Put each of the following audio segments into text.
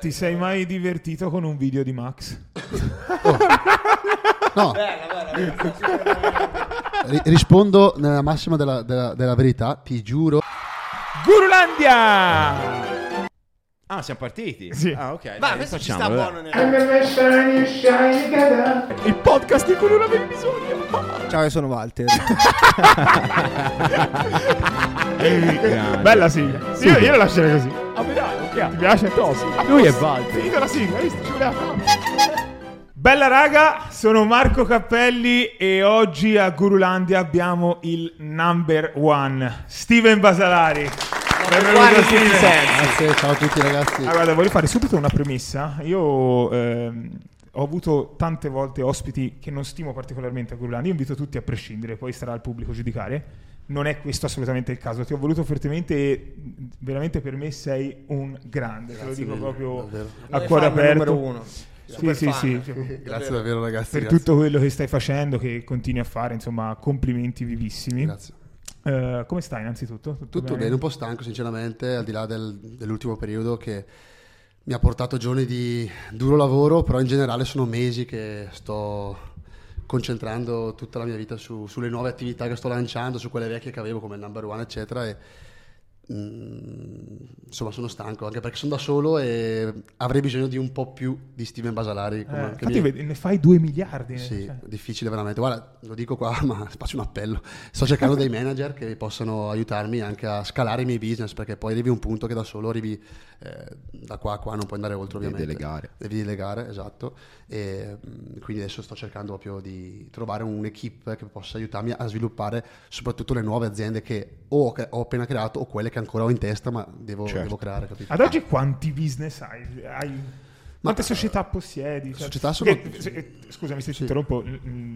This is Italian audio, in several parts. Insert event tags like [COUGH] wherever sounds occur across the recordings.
Ti sei mai divertito con un video di Max? No. Ri- rispondo nella massima della, della- della verità, ti giuro. Gurulandia! Ah, siamo partiti? Sì. Ah, ok. Ma questo ci sta buono nel... Il podcast di cui non avevi bisogno. Ciao, io sono Walter. [LAUGHS] Bella sigla. Io, io la lascerei così. Ah, dai, ok. Ti piace? Lui è Walter. Finita la sigla, hai visto? Ci voleva fare. Bella raga, sono Marco Cappelli e oggi a Gurulandia abbiamo il number one, Steven Basalari. Benvenuto Steven. Grazie, ciao a tutti ragazzi. Ah, guarda, voglio fare subito una premessa. Io ehm, ho avuto tante volte ospiti che non stimo particolarmente a Gurulandia. Io invito tutti a prescindere, poi starà al pubblico giudicare. Non è questo assolutamente il caso. Ti ho voluto fortemente e veramente per me sei un grande. Te lo dico proprio davvero. a Noi cuore fan numero aperto. uno. Sì, Super sì, sì. Grazie davvero ragazzi. per grazie. tutto quello che stai facendo, che continui a fare, insomma, complimenti vivissimi. Grazie. Eh, come stai innanzitutto? Tutto bene, un po' stanco sinceramente, al di là del- dell'ultimo periodo che mi ha portato giorni di duro lavoro, però in generale sono mesi che sto concentrando tutta la mia vita su- sulle nuove attività che sto lanciando, su quelle vecchie che avevo come number one, eccetera. E, mm, insomma, sono stanco anche perché sono da solo e avrei bisogno di un po' più di Steven Basalari. Eh, come- che infatti vedi, ne fai due miliardi. Sì, cioè. difficile veramente. Guarda, lo dico qua, [LAUGHS] ma faccio un appello. Sto cercando dei manager che possano aiutarmi anche a scalare i miei business, perché poi arrivi a un punto che da solo arrivi eh, da qua a qua, non puoi andare oltre Devi ovviamente. delegare. Devi delegare, esatto. E mm, quindi adesso sto cercando proprio di trovare un'equipe che possa aiutarmi a sviluppare soprattutto le nuove aziende che o che ho appena creato o quelle che ancora ho in testa, ma devo, Certo. devo creare, capito? Ad oggi quanti business hai? Hai- Quante società possiedi? Cioè, società sono- eh, scusami se ti interrompo,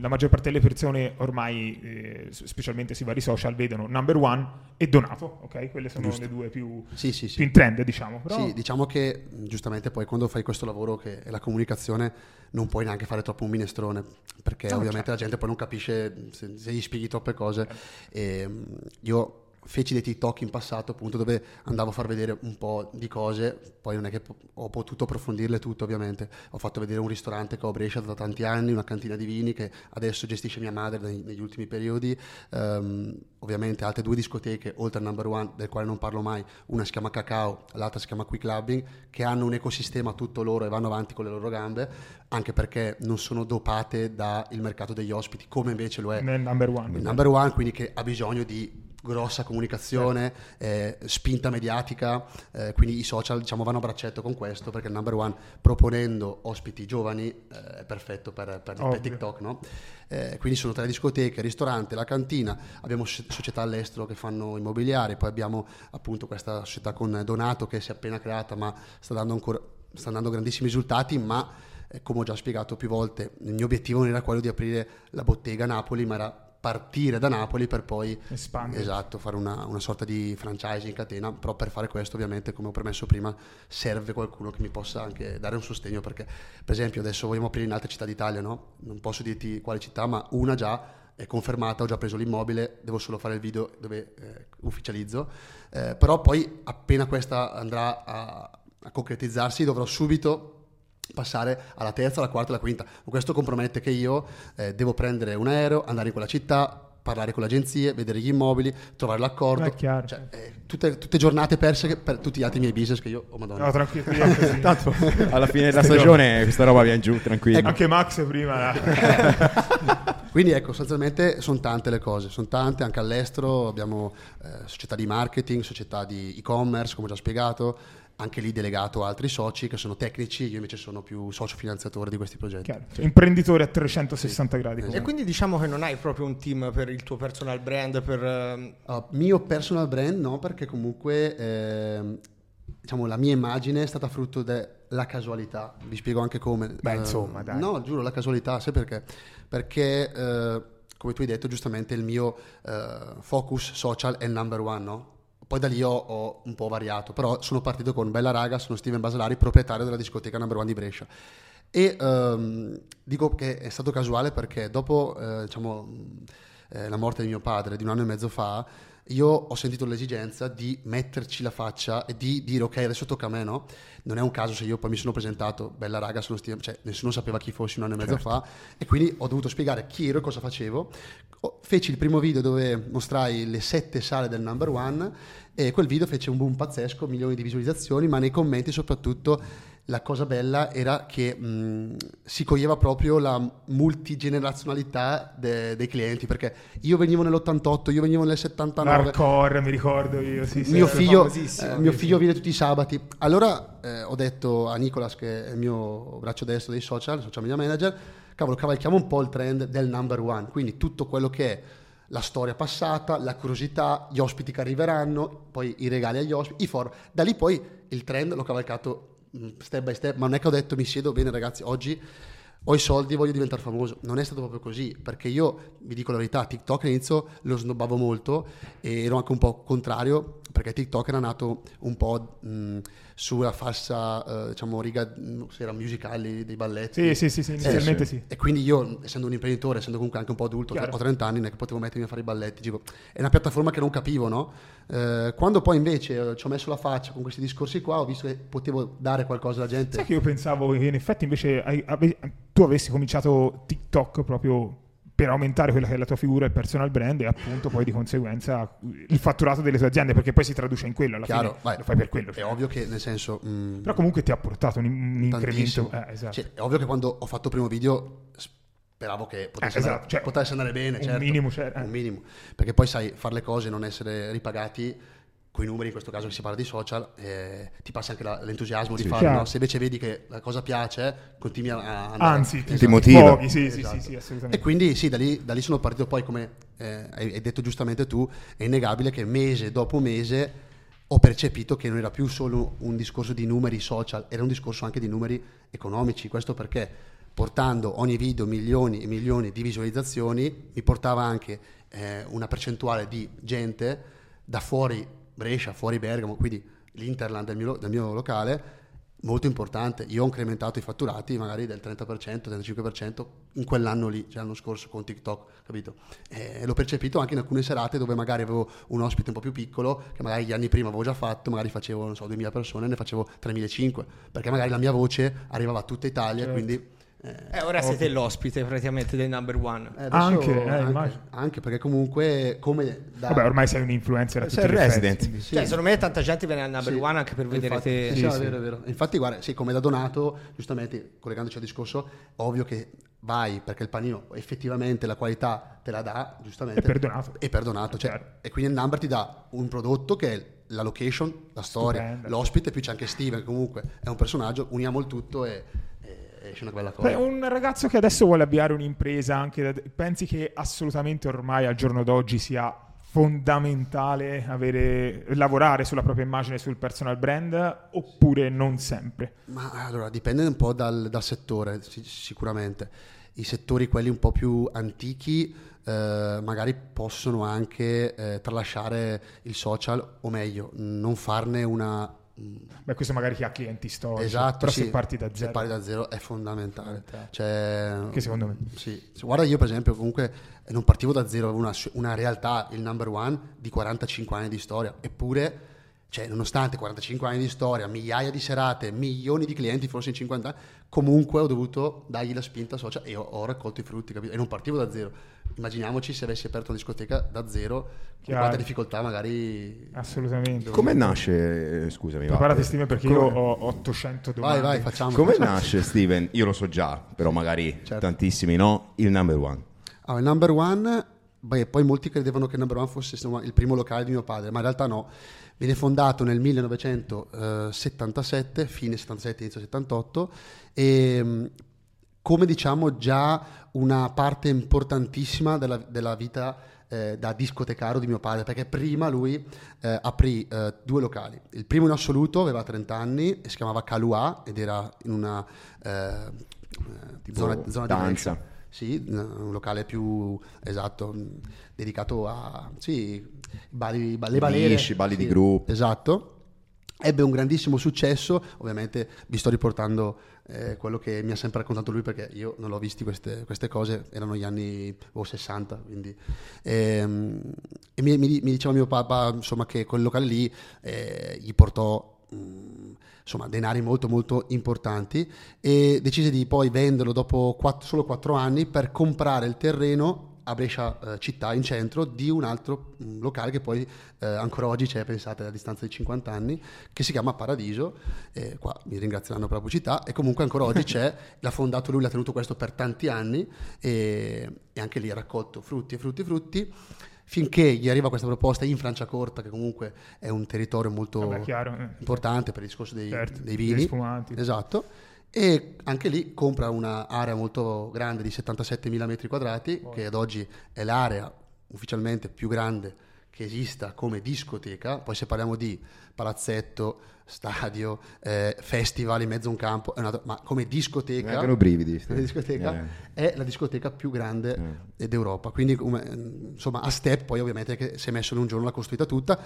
la maggior parte delle persone ormai, eh, specialmente sui vari social, vedono number one e donato, ok? Quelle sono Giusto. le due più, Sì, sì, più in trend, diciamo. Però, Sì, diciamo che giustamente poi quando fai questo lavoro che è la comunicazione non puoi neanche fare troppo un minestrone perché No, ovviamente certo. la gente poi non capisce se, se gli spieghi troppe cose Certo. e mm, io feci dei TikTok in passato appunto dove andavo a far vedere un po' di cose. Poi non è che ho potuto approfondirle tutte ovviamente. Ho fatto vedere un ristorante che ho a Brescia da tanti anni una cantina di vini che adesso gestisce mia madre negli ultimi periodi. Ehm, ovviamente altre due discoteche oltre al number one del quale non parlo mai una si chiama Cacao l'altra si chiama Quick Clubbing che hanno un ecosistema tutto loro e vanno avanti con le loro gambe anche perché non sono dopate dal mercato degli ospiti come invece lo è nel number one. il number one, quindi che ha bisogno di grossa comunicazione, eh, spinta mediatica, eh, quindi i social diciamo vanno a braccetto con questo perché il number one proponendo ospiti giovani eh, è perfetto per, per, per. TikTok, no? Eh, quindi sono tre discoteche, il ristorante, la cantina, abbiamo so- società all'estero che fanno immobiliari, poi abbiamo appunto questa società con Donato che si è appena creata ma sta dando ancora sta dando grandissimi risultati, ma eh, come ho già spiegato più volte, il mio obiettivo non era quello di aprire la bottega a Napoli, ma era partire da Napoli per poi Espandere. esatto, fare una, una sorta di franchise in catena, però per fare questo ovviamente come ho premesso prima serve qualcuno che mi possa anche dare un sostegno perché per esempio adesso vogliamo aprire in altre città d'Italia, no? Non posso dirti quale città, ma una già è confermata, ho già preso l'immobile, devo solo fare il video dove eh, ufficializzo, Eh, però poi appena questa andrà a, a concretizzarsi dovrò subito passare alla terza, alla quarta e alla quinta. Questo compromette che io eh, devo prendere un aereo, andare in quella città, parlare con le agenzie, vedere gli immobili, trovare l'accordo. È chiaro. Cioè, eh, tutte, tutte giornate perse per tutti gli altri miei business che io, oh madonna. No, tranquillo. [LAUGHS] Tanto alla fine della stagione questa roba viene giù, tranquillo. Anche Max prima. [LAUGHS] Quindi ecco, sostanzialmente sono tante le cose, sono tante anche all'estero, abbiamo eh, società di marketing, società di e-commerce, come ho già spiegato, anche lì delegato a altri soci che sono tecnici, io invece sono più socio finanziatore di questi progetti. Chiaro. Cioè, imprenditore a 360 gradi. Esatto. E comunque. quindi diciamo che non hai proprio un team per il tuo personal brand, per... Uh, mio personal brand no, perché comunque ehm, diciamo, la mia immagine è stata frutto della casualità. Vi spiego anche come. Beh, Eh, insomma, dai. No, giuro, la casualità, sai perché? Perché, eh, come tu hai detto giustamente, il mio eh, focus social è il number one, no? Poi da lì ho, ho un po' variato, però sono partito con Bella Raga, sono Steven Basalari, proprietario della discoteca number one di Brescia. E ehm, dico che è stato casuale perché dopo eh, diciamo, eh, la morte di mio padre di un anno e mezzo fa, io ho sentito l'esigenza di metterci la faccia e di dire ok adesso tocca a me no? Non è un caso se io poi mi sono presentato bella raga sono Steven cioè nessuno sapeva chi fossi un anno e mezzo fa e quindi ho dovuto spiegare chi ero e cosa facevo. Feci il primo video dove mostrai le sette sale del number one e quel video fece un boom pazzesco milioni di visualizzazioni ma nei commenti soprattutto la cosa bella era che mh, si coglieva proprio la multigenerazionalità de- dei clienti perché io venivo nell'88 io venivo nel 79 L'hardcore, mi ricordo io. Sì, sì, mio figlio, eh, mio figlio viene tutti i sabati. Allora eh, ho detto a Nicolas, che è il mio braccio destro dei social, social media manager, cavolo, cavalchiamo un po' il trend del number one. Quindi tutto quello che è la storia passata, la curiosità, gli ospiti che arriveranno, poi i regali agli ospiti, i for. Da lì poi il trend l'ho cavalcato step by step, ma non è che ho detto mi siedo bene ragazzi, oggi ho i soldi voglio diventare famoso. Non è stato proprio così, perché io, vi dico la verità, TikTok all'inizio lo snobbavo molto e ero anche un po' contrario, perché TikTok era nato un po' mh, sulla falsa, eh, diciamo, riga, mh, se era musicali, dei balletti. Sì, sì, sì, sì, inizialmente sì. E quindi io, essendo un imprenditore, essendo comunque anche un po' adulto, Chiaro. ho 30 anni, non è che potevo mettermi a fare i balletti. dico, è una piattaforma che non capivo, no? Eh, quando poi invece eh, ci ho messo la faccia con questi discorsi qua, ho visto che potevo dare qualcosa alla gente. Sai che io pensavo che in effetti invece tu avessi cominciato TikTok proprio per aumentare quella che è la tua figura il personal brand e appunto poi di conseguenza il fatturato delle tue aziende perché poi si traduce in quello alla Chiaro, fine vai. lo fai per quello È cioè. ovvio che nel senso... mh, però comunque ti ha portato un, un incremento eh, esatto. Cioè, è ovvio che quando ho fatto il primo video speravo che potesse, Eh, esatto, andare, cioè, potesse andare bene. un certo. minimo, eh. Un minimo. Perché poi sai, fare le cose e non essere ripagati i numeri, in questo caso che si parla di social, eh, ti passa anche la- l'entusiasmo di Sì, farlo. chiaro. no? Se invece vedi che la cosa piace, continui a andare. anzi ti, Esatto. motiva. Poghi, sì, sì, Esatto. sì, sì, assolutamente E quindi sì, da lì, da lì sono partito poi, come eh, hai hai detto giustamente tu, è innegabile che mese dopo mese ho percepito che non era più solo un discorso di numeri social, era un discorso anche di numeri economici. Questo perché portando ogni video milioni e milioni di visualizzazioni mi portava anche eh, una percentuale di gente da fuori Brescia, fuori Bergamo, quindi l'interland del mio, del mio locale molto importante. Io ho incrementato i fatturati magari del 30%, 35% in quell'anno lì, cioè l'anno scorso con TikTok, capito? E l'ho percepito anche in alcune serate dove magari avevo un ospite un po' più piccolo, che magari gli anni prima avevo già fatto, magari facevo, non so, 2000 persone, ne facevo 3500, perché magari la mia voce arrivava a tutta Italia, Certo. quindi... eh, Eh, ora siete l'ospite praticamente del number one. eh, Anche, eh, anche, anche perché comunque come da... vabbè ormai sei un influencer a tutti Sei effetti, resident. Sì. Cioè, secondo me tanta gente viene al number Sì. one anche per vedere Infatti, te. sì, Sì, vero, vero. Infatti, guarda, sì, come da Donato, giustamente collegandoci al discorso, ovvio che vai perché il panino effettivamente la qualità te la dà, giustamente. È perdonato. È perdonato, cioè, Certo. e quindi il number ti dà un prodotto che è la location, la storia, Stupenda. l'ospite, più c'è anche Steven, che comunque è un personaggio, uniamo il tutto e, e esce una bella cosa. Beh, un ragazzo che adesso vuole avviare un'impresa anche da- pensi che assolutamente ormai al giorno d'oggi sia fondamentale avere, lavorare sulla propria immagine sul personal brand oppure non sempre Ma allora dipende un po' dal, dal settore, si- sicuramente. I settori, quelli un po' più antichi, eh, magari possono anche eh, tralasciare il social, o meglio, non farne una. Beh questo magari chi ha clienti storici Esatto, però sì, se parti da se zero parti da zero è fondamentale. Cioè, Che secondo me. Sì. Guarda, io per esempio comunque eh, non partivo da zero, avevo una, una realtà, il number one, di 45 anni di storia, eppure, cioè, nonostante 45 anni di storia, migliaia di serate, milioni di clienti, forse in 50 anni, comunque ho dovuto dargli la spinta social e ho, ho raccolto i frutti, capito? E non partivo da zero. Immaginiamoci se avessi aperto una discoteca da zero, con Chiaro. quanta difficoltà magari... assolutamente Come nasce, eh, scusami, preparati Steven perché Come- io ho 800 domande Vai, vai, facciamo. Come nasce Steven? Io lo so già, però magari Certo. tantissimi no, il number one. Ah, il number one, beh, poi molti credevano che il number one fosse insomma, il primo locale di mio padre, ma in realtà no. Viene fondato nel 1977, fine 77, inizio 78, e mh, come diciamo già una parte importantissima della, della vita eh, da discotecario di mio padre, perché prima lui eh, aprì eh, due locali. Il primo in assoluto aveva 30 anni e si chiamava Calua ed era in una eh, eh, zona, zona di danza. Sì, un locale più esatto, dedicato a sì, balli, le balere. Lisci, balli sì, di gruppo. Esatto. Ebbe un grandissimo successo, ovviamente vi sto riportando eh, quello che mi ha sempre raccontato lui perché io non l'ho visti queste, queste cose, erano gli anni oh, 60, quindi... Ehm, e mi, mi- mi diceva mio papà insomma, che quel locale lì eh, gli portò mh, insomma, denari molto molto importanti e decise di poi venderlo dopo quatt- solo 4 anni per comprare il terreno a Brescia eh, città in centro di un altro mh, locale che poi eh, ancora oggi c'è, pensate, a distanza di 50 anni, che si chiama Paradiso, e qua mi ringrazieranno per la pubblicità, e comunque ancora oggi c'è, [LAUGHS] l'ha fondato lui, l'ha tenuto questo per tanti anni e, e anche lì ha raccolto frutti e frutti e frutti, finché gli arriva questa proposta in Franciacorta, che comunque è un territorio molto Vabbè, chiaro. eh. importante per il discorso dei, Certo, dei vini. spumanti. Esatto. E anche lì compra un'area molto grande di 77.000 metri quadrati, che ad oggi è l'area ufficialmente più grande che esista come discoteca. Poi se parliamo di palazzetto, stadio, eh, festival in mezzo a un campo, una- ma come discoteca, brividi. discoteca Eh. è la discoteca più grande d'Europa. Quindi, come, insomma, a step, poi ovviamente che si è messo in un giorno, l'ha costruita tutta.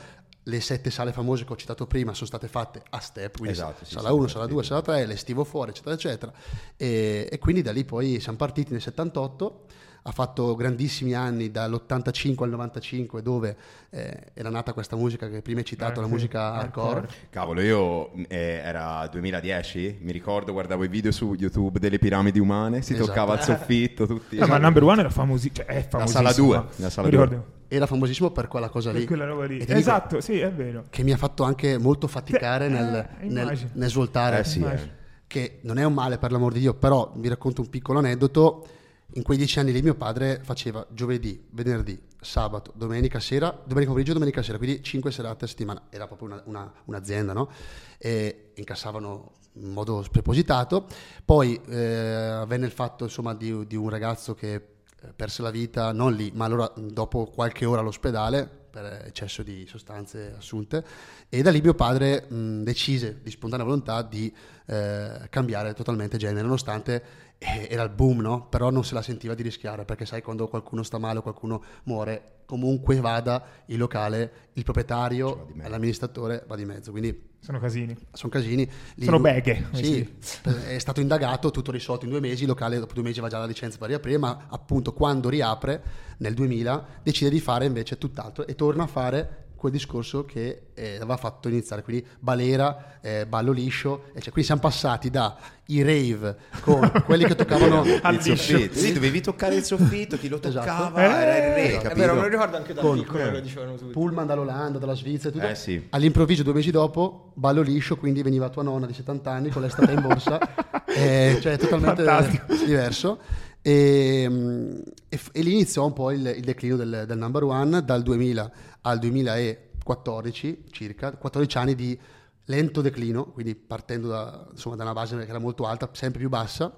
Le sette sale famose che ho citato prima sono state fatte a step, quindi Esatto, sì, sala sì, 1, sì, sala sì. 2, sala 3, l'estivo fuori, eccetera, eccetera. E, e quindi da lì poi siamo partiti nel 78. Ha fatto grandissimi anni dall'85 al 95 dove eh, era nata questa musica che prima hai citato, Eh, la sì, musica hardcore. hardcore. Cavolo, io eh, era 2010, mi ricordo, guardavo i video su YouTube delle piramidi umane, si Esatto. toccava al soffitto, tutti. Eh, ma Number One era famosi- cioè, è La famosissimo. sala 2, ma- la sala mi 2. ricordo. Era famosissimo per quella cosa lì. Per quella roba lì. Esatto, sì, è vero. Che mi ha fatto anche molto faticare Eh, nel, eh, nel, nel svoltare. Eh sì, eh. che non è un male per l'amor di Dio, però vi racconto un piccolo aneddoto. In quei dieci anni lì mio padre faceva giovedì, venerdì, sabato, domenica sera, domenica pomeriggio, domenica sera, quindi cinque serate a settimana. Era proprio una- una- un'azienda, no? E incassavano in modo sprepositato. Poi eh, avvenne il fatto insomma di, di un ragazzo che eh, perse la vita, non lì, ma allora dopo qualche ora all'ospedale per eccesso di sostanze assunte e da lì mio padre mh, decise di spontanea volontà di eh, cambiare totalmente genere nonostante era il boom no? però non se la sentiva di rischiare perché sai quando qualcuno sta male o qualcuno muore comunque vada il locale il proprietario mezzo. l'amministratore va di mezzo quindi Sono casini. sono casini. Lì Sono beghe, Sì, è stato indagato, tutto risolto in due mesi, il locale dopo due mesi aveva già la licenza per riaprire, ma appunto quando riapre nel 2000 decide di fare invece tutt'altro e torna a fare quel discorso che eh, aveva fatto iniziare, quindi balera, eh, ballo liscio, e cioè, quindi siamo passati da i rave con [LAUGHS] quelli che toccavano Al il liscio. soffitto. Sì, dovevi toccare il soffitto, chi lo Esatto. toccava Eh, era il re, è È capito? vero, me lo ricordo anche da Con- piccolo, lo dicevano tutti. pullman dall'Olanda, dalla Svizzera e tutto. Eh, sì. All'improvviso, due mesi dopo, ballo liscio, quindi veniva tua nonna di 70 anni con l'estate in borsa, [LAUGHS] eh, cioè totalmente Fantastico. diverso. E, mm, e f- e lì iniziò un po' il, il declino del, del number one dal 2000 al 2014 circa, 14 anni di lento declino, quindi partendo da, insomma, da una base che era molto alta, sempre più bassa,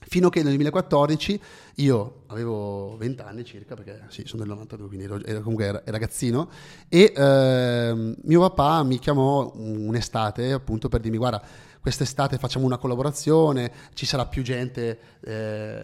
fino a che nel 2014 io avevo 20 anni circa, perché sì, sono del 92, quindi ero, ero comunque ragazzino, e ehm, mio papà mi chiamò un'estate appunto per dirmi guarda, quest'estate facciamo una collaborazione, ci sarà più gente eh,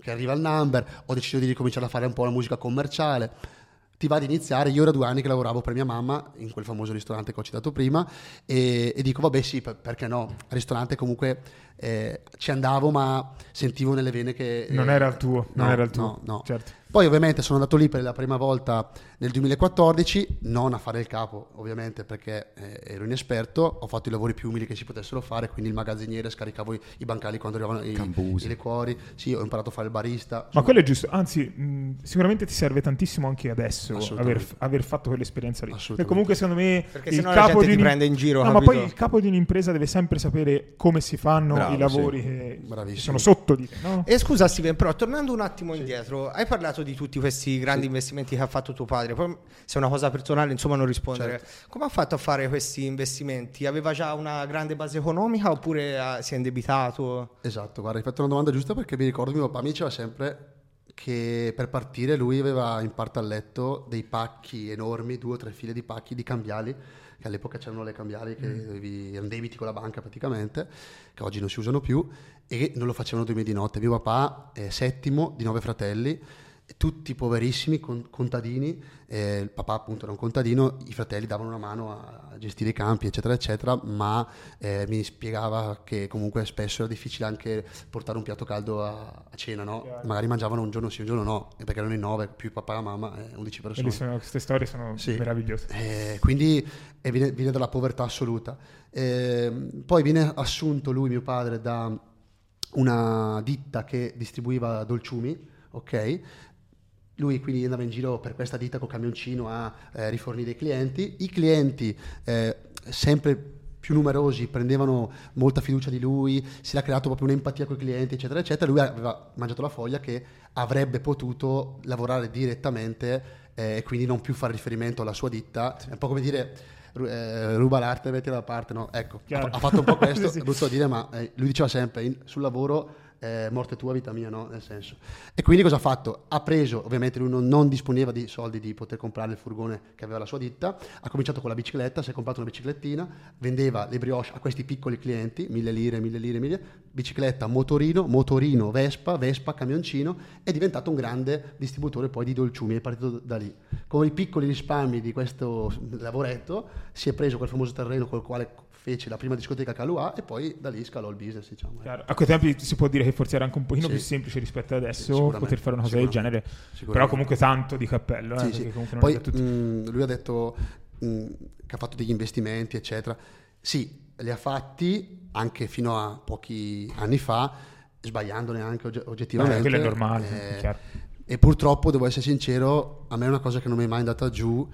che arriva al number, ho deciso di ricominciare a fare un po' la musica commerciale. Ti va di iniziare, io era due anni che lavoravo per mia mamma in quel famoso ristorante che ho citato prima e, e dico vabbè sì, per- perché no, ristorante comunque eh, ci andavo ma sentivo nelle vene che... eh, Non era il tuo, non no, era il tuo. no, no. Certo. Poi ovviamente sono andato lì per la prima volta nel 2014, non a fare il capo ovviamente perché eh, ero inesperto, ho fatto i lavori più umili che si potessero fare, quindi il magazziniere, scaricavo i, i bancali quando arrivavano i, Cambusi. i liquori, sì, ho imparato a fare il barista. Ma quello è giusto, anzi, mh, sicuramente ti serve tantissimo anche adesso aver, aver fatto quell'esperienza lì. E Assolutamente. comunque, secondo me, Perché il capo di un- prende in giro, No, ma poi il capo di un'impresa deve sempre sapere come si fanno Bravo, i lavori sì. che sono sotto di te, no? E scusa Steven, però tornando un attimo indietro, hai parlato di tutti questi grandi investimenti che ha fatto tuo padre, poi se è una cosa personale insomma non rispondere. Certo. Come ha fatto a fare questi investimenti? Aveva già una grande base economica oppure ah, si è indebitato? Esatto, guarda, hai fatto una domanda giusta perché mi ricordo mio papà mi diceva sempre che per partire lui aveva in parte al letto dei pacchi enormi, due o tre file di pacchi di cambiali, che all'epoca c'erano le cambiali che dovevi, erano debiti con la banca praticamente, che oggi non si usano più, e non lo facevano dormire di notte. Mio papà è settimo di nove fratelli, tutti poverissimi, con- contadini, eh, il papà appunto era un contadino, i fratelli davano una mano a gestire i campi eccetera eccetera, ma eh, mi spiegava che comunque spesso era difficile anche portare un piatto caldo a, a cena, no? magari mangiavano un giorno sì, un giorno no, perché erano in nove, più papà e mamma, eh, 11 persone. Bellissimo, queste storie sono Sì. meravigliose. Eh, quindi eh, viene, viene dalla povertà assoluta. Eh, poi viene assunto lui, mio padre, da una ditta che distribuiva dolciumi, ok? Lui quindi andava in giro per questa ditta col camioncino a eh, rifornire i clienti. I clienti, eh, sempre più numerosi, prendevano molta fiducia di lui, si era creato proprio un'empatia con i clienti, eccetera, eccetera. Lui aveva mangiato la foglia che avrebbe potuto lavorare direttamente eh, e quindi non più fare riferimento alla sua ditta. È un po' come dire eh, ruba l'arte e mettila da parte, no? Ecco, ha, Chiaro. ha fatto un po' questo, [LAUGHS] Sì, è brutto da dire, ma eh, lui diceva sempre sul lavoro eh, morte tua, vita mia, no? Nel senso. E quindi cosa ha fatto? Ha preso, ovviamente lui non, non disponeva di soldi di poter comprare il furgone che aveva la sua ditta, ha cominciato con la bicicletta, si è comprato una biciclettina, vendeva le brioche a questi piccoli clienti, mille lire, mille lire, mille bicicletta, motorino, motorino, Vespa, Vespa, camioncino, è diventato un grande distributore poi di dolciumi, è partito da lì. Con i piccoli risparmi di questo lavoretto si è preso quel famoso terreno col quale fece la prima discoteca Calua e poi da lì scalò il business, diciamo. Chiaro. A quei tempi si può dire che forse era anche un pochino Sì. più semplice rispetto ad Sì, adesso sicuramente, poter fare una cosa del genere. Però comunque tanto di cappello. Eh, Sì, sì. Poi mh, lui ha detto mh, che ha fatto degli investimenti, eccetera. Sì, li ha fatti anche fino a pochi anni fa, sbagliandone anche ogge- oggettivamente. quello è normale, Eh, è e purtroppo, devo essere sincero, a me è una cosa che non mi è mai andata giù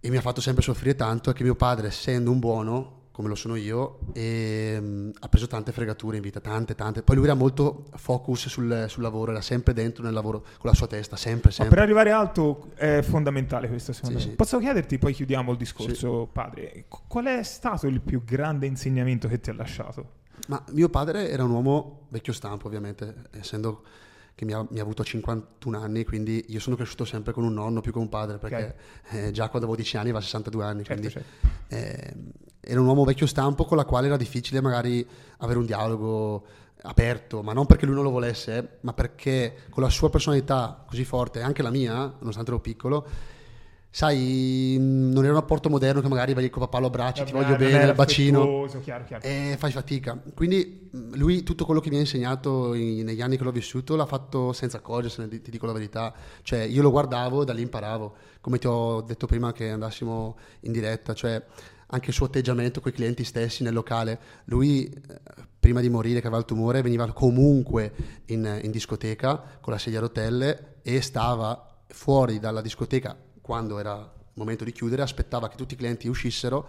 e mi ha fatto sempre soffrire tanto è che mio padre, essendo un buono, come lo sono io, ehm, ha preso tante fregature in vita, tante, tante. Poi lui era molto focus sul, sul lavoro, era sempre dentro nel lavoro con la sua testa, sempre, sempre. per arrivare alto è fondamentale questo secondo Sì, me. sì. Posso chiederti, poi chiudiamo il discorso, padre, qu- qual è stato il più grande insegnamento che ti ha lasciato? Ma mio padre era un uomo vecchio stampo, ovviamente, essendo che mi ha, mi ha avuto a 51 anni, quindi io sono cresciuto sempre con un nonno più che un padre, perché eh, già quando avevo 10 anni aveva 62 anni, Certo, quindi certo. eh, era un uomo vecchio stampo con la quale era difficile magari avere un dialogo aperto, ma non perché lui non lo volesse, eh, ma perché con la sua personalità così forte, anche la mia, nonostante ero piccolo, sai, mh, non era un rapporto moderno che magari vai con papà lo abbracci, ti voglio bene, il bacino chiaro, chiaro. e fai fatica. Quindi mh, lui tutto quello che mi ha insegnato in- negli anni che l'ho vissuto l'ha fatto senza accorgersene, ti- ti dico la verità. Cioè io lo guardavo e da lì imparavo, come ti ho detto prima che andassimo in diretta, cioè anche il suo atteggiamento con i clienti stessi nel locale. Lui eh, prima di morire che aveva il tumore veniva comunque in, in discoteca con la sedia a rotelle e stava fuori dalla discoteca quando era momento di chiudere, aspettava che tutti i clienti uscissero,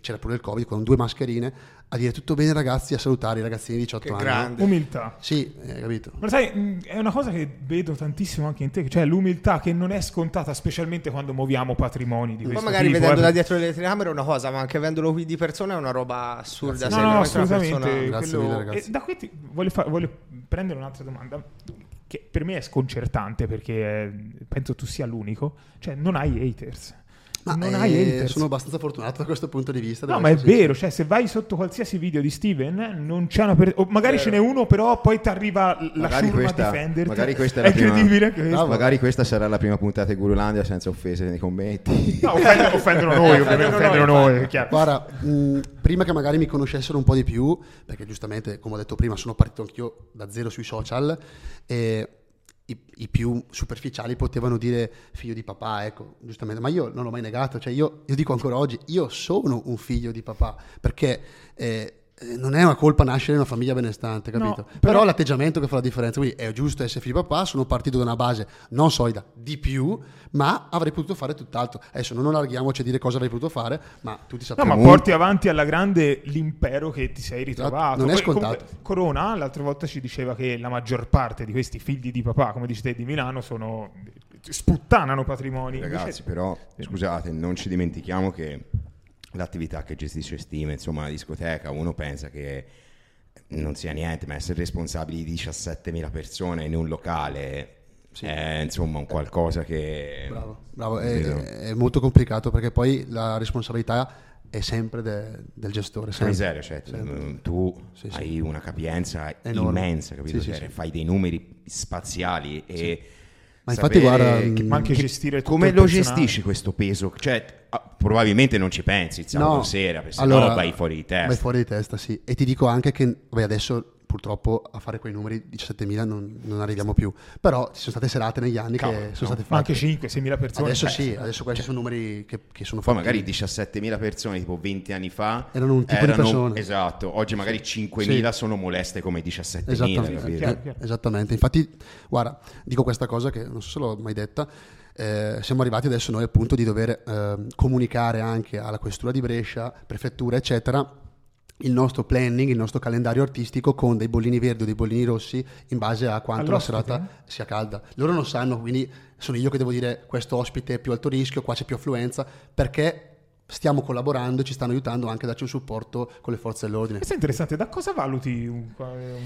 c'era pure il Covid con due mascherine, a dire tutto bene ragazzi, a salutare i ragazzini di 18 Che anni. grande. Umiltà. Sì, hai capito. Ma sai, mh, è una cosa che vedo tantissimo anche in te, cioè l'umiltà che non è scontata, specialmente quando muoviamo patrimoni di questo magari tipo, vedendo eh. da dietro le telecamere è una cosa, ma anche vedendolo qui di persona è una roba assurda. Grazie. No, no, assolutamente. persona- Grazie quello- mille, ragazzi. e da qui ti- voglio, fa- voglio prendere un'altra domanda che per me è sconcertante perché eh, penso tu sia l'unico, cioè non hai haters. Ma non eh, hai haters. sono abbastanza fortunato da questo punto di vista. No, ma è vero, cioè se vai sotto qualsiasi video di Steven non c'è una per- o magari Vero. ce n'è uno, però poi ti arriva la Magari ciurma questa- a difenderti. magari questa [LAUGHS] è è la prima- incredibile questo. Magari questa sarà la prima puntata di Gurulandia senza offese nei commenti. No, offendono, [LAUGHS] offendono noi, ovviamente, offendono noi, è chiaro. Guarda, mh, prima che magari mi conoscessero un po' di più, perché giustamente, come ho detto prima, sono partito anch'io da zero sui social, e i, i più superficiali potevano dire figlio di papà, ecco, giustamente, ma io non l'ho mai negato, cioè io, io dico ancora oggi, io sono un figlio di papà, perché... eh, non è una colpa nascere in una famiglia benestante, No, capito? però- però... l'atteggiamento che fa la differenza. Quindi è giusto essere figlio di papà, sono partito da una base non solida di più, ma avrei potuto fare tutt'altro. Adesso non allarghiamoci a dire cosa avrei potuto fare, ma tutti No, sappiamo. ma porti avanti alla grande l'impero che ti sei ritrovato. non è scontato. comunque, Corona l'altra volta ci diceva che la maggior parte di questi figli di papà, come dici te, di Milano, sono sputtanano patrimoni. Ragazzi, Invece- però, scusate, non ci dimentichiamo che l'attività che gestisce Steam, insomma, la discoteca, uno pensa che non sia niente, ma essere responsabili di 17.000 persone in un locale è insomma un qualcosa che... Bravo, bravo. È, è molto complicato perché poi la responsabilità è sempre de- del gestore. Sempre. miseria, cioè, Sempre. tu Sì, sì. hai una capienza Enorme. immensa, capito? Sì, sì, Cioè, sì. Fai dei numeri spaziali e Ma infatti, guarda, che- mm, Ma anche che- gestire tutto come lo personale. gestisci questo peso? Cioè, probabilmente non ci pensi il sabato sera, perché sennò vai fuori di testa. Vai fuori di testa, sì. E ti dico anche che vabbè, adesso purtroppo a fare quei numeri 17.000 non, non arriviamo più. Però ci sono state serate negli anni Cavolo, che no. sono state Ma fatte. anche 5-6 persone. Adesso eh, sì, adesso questi sono numeri che, che sono Poi fatti. magari 17.000 persone, tipo 20 anni fa, Erano un tipo di persone. Esatto, oggi magari 5.000 sono moleste come 17.000. Esattamente, chiaro. esattamente. Infatti, guarda, dico questa cosa che non so se l'ho mai detta. Eh, siamo arrivati adesso noi al punto di dover eh, comunicare anche alla questura di Brescia, prefettura, eccetera, il nostro planning, il nostro calendario artistico con dei bollini verdi o dei bollini rossi in base a quanto la All'ospite? serata sia calda. Loro non sanno, quindi sono io che devo dire questo ospite è più alto rischio, qua c'è più affluenza, perché stiamo collaborando e ci stanno aiutando anche a darci un supporto con le forze dell'ordine. Questo è interessante. Da cosa valuti un...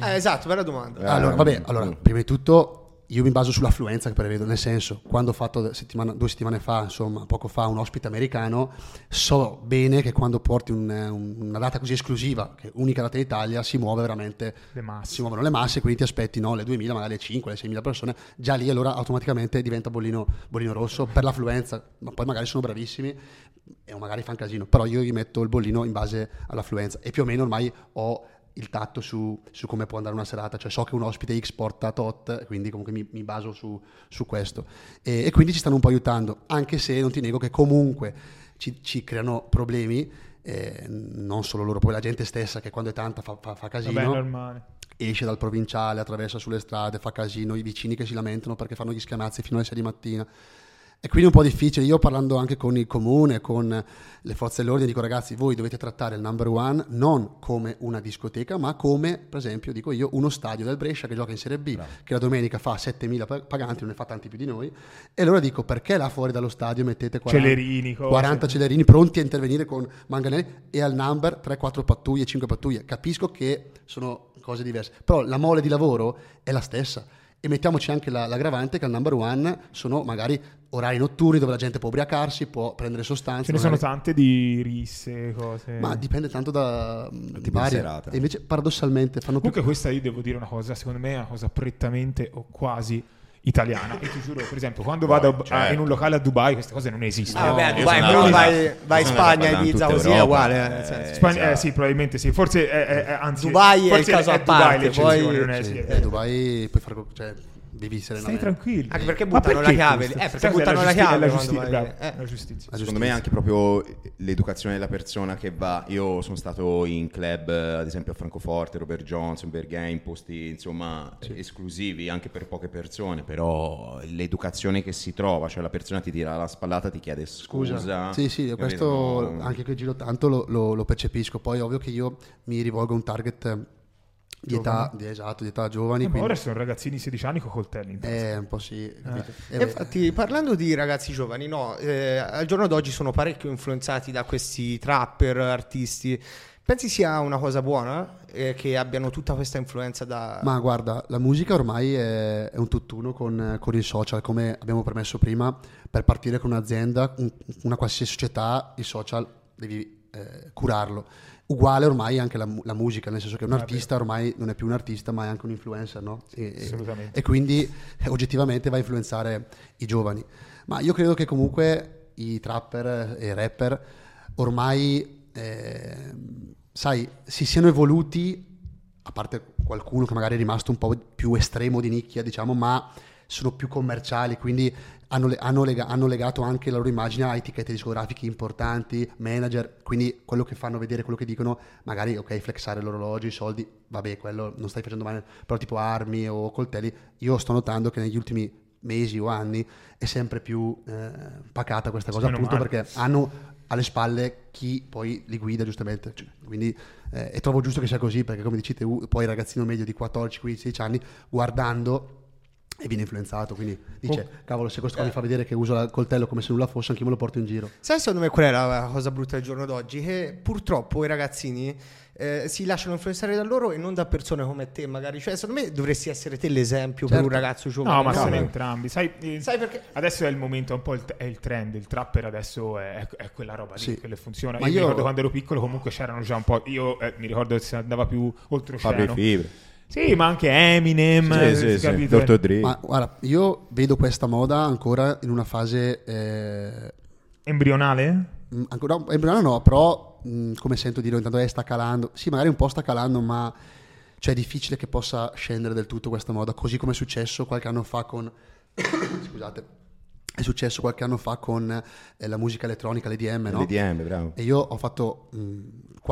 Eh, esatto, bella domanda. Eh, Allora, vabbè, allora, mm. prima di tutto io mi baso sull'affluenza che prevedo, nel senso, quando ho fatto settimana- due settimane fa, insomma, poco fa, un ospite americano, so bene che quando porti un- un- una data così esclusiva, che è unica data in Italia, si muove veramente, Le masse. si muovono le masse, quindi ti aspetti no, le 2000, magari le 5, le 6000 persone, già lì allora automaticamente diventa bollino, bollino rosso per l'affluenza, ma poi magari sono bravissimi e magari fanno casino, però io gli metto il bollino in base all'affluenza e più o meno ormai ho il tatto su, su come può andare una serata, cioè so che un ospite X porta tot, quindi comunque mi, mi baso su, su questo. E, e quindi ci stanno un po' aiutando, anche se non ti nego che comunque ci, ci creano problemi, eh, non solo loro, poi la gente stessa che quando è tanta fa, fa, fa casino Vabbè, esce dal provinciale, attraversa sulle strade, fa casino, i vicini che si lamentano perché fanno gli schiamazzi fino alle 6 di mattina. E quindi è un po' difficile. Io parlando anche con il comune, con le forze dell'ordine, dico ragazzi, voi dovete trattare il number one non come una discoteca, ma come, per esempio, dico io, uno stadio del Brescia che gioca in Serie B, che la domenica fa 7.000 pa- paganti, non ne fa tanti più di noi. E allora dico, perché là fuori dallo stadio mettete 40, Celerini, cose. 40 celerini pronti a intervenire con manganelli e al number 3-4 pattuglie, 5 pattuglie? Capisco che sono cose diverse, però la mole di lavoro è la stessa. E mettiamoci anche la- l'aggravante che al number one sono magari orari notturni dove la gente può ubriacarsi, può prendere sostanze. Ce ne sono tante di risse, cose. Ma dipende tanto da di varie. serata. E invece paradossalmente fanno più Comunque questa io devo dire una cosa, secondo me è una cosa prettamente o quasi italiana. E ti giuro, per esempio, quando vado a- certo. in un locale a Dubai queste cose non esistono. Ah, vabbè, Dubai, però vai, vai in Spagna, in Ibiza, così è Europa, uguale. eh, nel senso. Spagna- eh, esatto. sì, probabilmente sì. Forse è, è- è- anzi, Dubai è il caso a Dubai parte, l'eccezione, poi- non è- Sì, è eh. Dubai puoi fare cioè, Stai serenamente. tranquillo. Anche perché buttano la chiave questo? Eh, perché è buttano la giusti- è chiave la quando giusti- vai- bravo, eh. la giustizia. Secondo me anche proprio l'educazione della persona che va. Io sono stato in club, eh, ad esempio a Francoforte, Robert Johnson, Berghain, posti insomma esclusivi anche per poche persone, però l'educazione che si trova, cioè la persona ti tira la spallata, ti chiede scusa. Scusa. Sì, sì, questo No. anche che giro tanto lo, lo- lo percepisco. Poi ovvio che io mi rivolgo a un target di età, di, esatto, di età giovani. Eh, quindi ora sono ragazzini di 16 anni con coltelli è un po' sì, capito? E Eh, infatti, parlando di ragazzi giovani, no, eh, al giorno d'oggi sono parecchio influenzati da questi trapper, artisti. Pensi sia una cosa buona eh, che abbiano tutta questa influenza da... Ma guarda, la musica ormai è, è un tutt'uno con, con il social, come abbiamo permesso prima, per partire con un'azienda, un- una qualsiasi società, il social devi eh, curarlo. Uguale ormai anche la, la musica, nel senso che un Ah, artista ormai non è più un artista, ma è anche un influencer, no? E, e- Assolutamente. e quindi eh, oggettivamente va a influenzare i giovani. Ma io credo che comunque i trapper e i rapper ormai, eh, sai, si siano evoluti, a parte qualcuno che magari è rimasto un po' più estremo di nicchia, diciamo, ma sono più commerciali, quindi hanno, hanno lega- hanno legato anche la loro immagine a etichette discografiche importanti, manager, quindi quello che fanno vedere, quello che dicono, magari ok, flexare l'orologio, i soldi, vabbè, quello non stai facendo male, però tipo armi o coltelli, io sto notando che negli ultimi mesi o anni è sempre più eh, pacata questa cosa, Meno appunto male. perché hanno alle spalle chi poi li guida giustamente, Cioè, quindi eh, e trovo giusto che sia così perché come dicete uh, poi il ragazzino medio di 14, 15, 16 anni guardando e viene influenzato, quindi dice, cavolo, se questo qua mi fa vedere che uso il coltello come se nulla fosse, anche io me lo porto in giro. Sai secondo me qual è la cosa brutta del giorno d'oggi? Che purtroppo i ragazzini eh, si lasciano influenzare da loro e non da persone come te magari. Cioè secondo me dovresti essere te l'esempio per Certo. un ragazzo giovane. No, ma sono entrambi. Sai, eh, Sai perché? Adesso è il momento, è un po' il, è il trend. Il trapper adesso è, è quella roba lì Sì. che le funziona. Ma io, mi io- ricordo quando ero piccolo, comunque c'erano già un po'. Io eh, mi ricordo che si andava più Fabri oltreoceano. Fibre. Sì, ma anche Eminem. Sì, eh, sì, sì. capito? Dr. Dre. Ma guarda, io vedo questa moda ancora in una fase... eh, Embrionale? Mm, ancora embrionale no, però mh, come sento dire ogni tanto eh, sta calando. Sì, magari un po' sta calando, ma cioè, è difficile che possa scendere del tutto questa moda, così come è successo qualche anno fa con [COUGHS] scusate. È successo qualche anno fa con eh, la musica elettronica, l'EDM, no? L'EDM, bravo. E io ho fatto mh,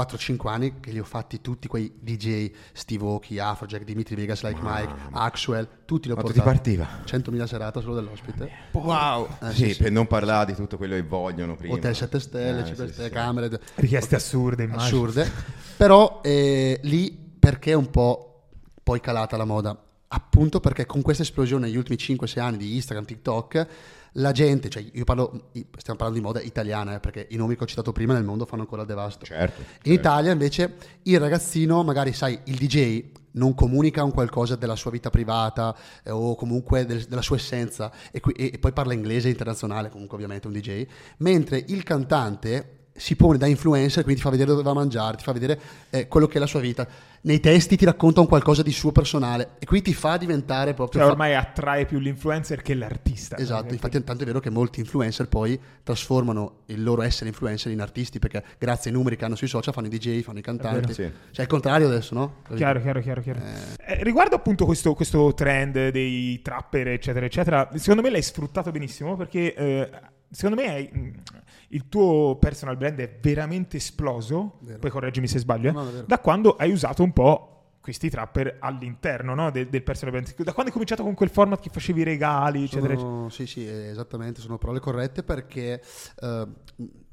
4-5 anni che li ho fatti tutti quei DJ, Steve Aoki, Afrojack, Dimitri Vegas, Like Mike, Axwell, tutti li ho Quanto ti portati. partiva? 100.000 serate solo dell'ospite. Wow. Eh, sì, sì, sì. per non parlare di tutto quello che vogliono prima. Hotel 7 stelle, Eh, 5 sì, stelle, sì. camere. Richieste assurde, immagino. assurde. Però eh, lì perché è un po' poi calata la moda? Appunto perché con questa esplosione negli ultimi 5-6 anni di Instagram, TikTok, la gente, cioè io parlo, stiamo parlando di moda italiana, eh, perché i nomi che ho citato prima nel mondo fanno ancora il devasto. Certo. In Italia invece il ragazzino, magari sai, il DJ non comunica un qualcosa della sua vita privata eh, o comunque del- della sua essenza e, qui- e- e poi parla inglese internazionale, comunque ovviamente un DJ, mentre il cantante si pone da influencer, quindi ti fa vedere dove va a mangiare, ti fa vedere eh, quello che è la sua vita. Nei testi ti racconta un qualcosa di suo personale e qui ti fa diventare proprio... Cioè, fa- ormai attrae più l'influencer che l'artista. Esatto, Eh, infatti tanto è vero che molti influencer poi trasformano il loro essere influencer in artisti perché grazie ai numeri che hanno sui social fanno i DJ, fanno i cantanti. Sì. Cioè il contrario adesso, no? Chiaro, chiaro, chiaro. chiaro. Eh, riguardo appunto questo, questo trend dei trapper, eccetera, eccetera, secondo me l'hai sfruttato benissimo perché eh, secondo me hai- mh, il tuo personal brand è veramente esploso, Vero. poi correggimi se sbaglio, eh, No, è da quando hai usato un po' questi trapper all'interno no, del, del personal brand. Da quando hai cominciato con quel format che facevi i regali, eccetera, eccetera. Sì, sì, eh, esattamente, sono parole corrette perché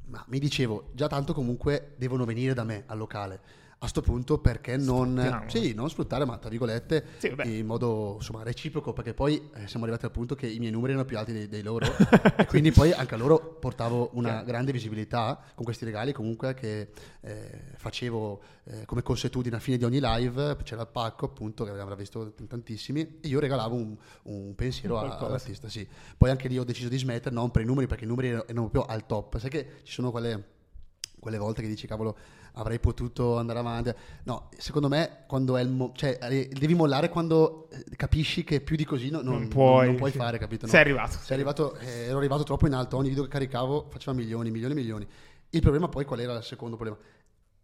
ma mi dicevo, già tanto comunque devono venire da me al locale. A sto punto perché non, sì, non sfruttare, ma tra virgolette, Sì, in modo insomma, reciproco, perché poi eh, siamo arrivati al punto che i miei numeri erano più alti dei, dei loro [LAUGHS] e quindi poi anche a loro portavo una Chiaro. grande visibilità con questi regali comunque che eh, facevo eh, come consuetudine a fine di ogni live, c'era il pacco appunto che avrà visto tantissimi e io regalavo un, un pensiero Un a- all'artista, sì. Poi anche lì ho deciso di smettere, non per i numeri, perché i numeri erano erano proprio al top. Sai che ci sono quelle, quelle volte che dici, cavolo, avrei potuto andare avanti. No, secondo me, quando è il mo- cioè, eh, devi mollare quando eh, capisci che più di così no- non, Non puoi, non puoi sì. fare, capito? No? Sei arrivato. Sei arrivato, eh, ero arrivato troppo in alto, ogni video che caricavo faceva milioni, milioni, milioni. Il problema poi qual era il secondo problema?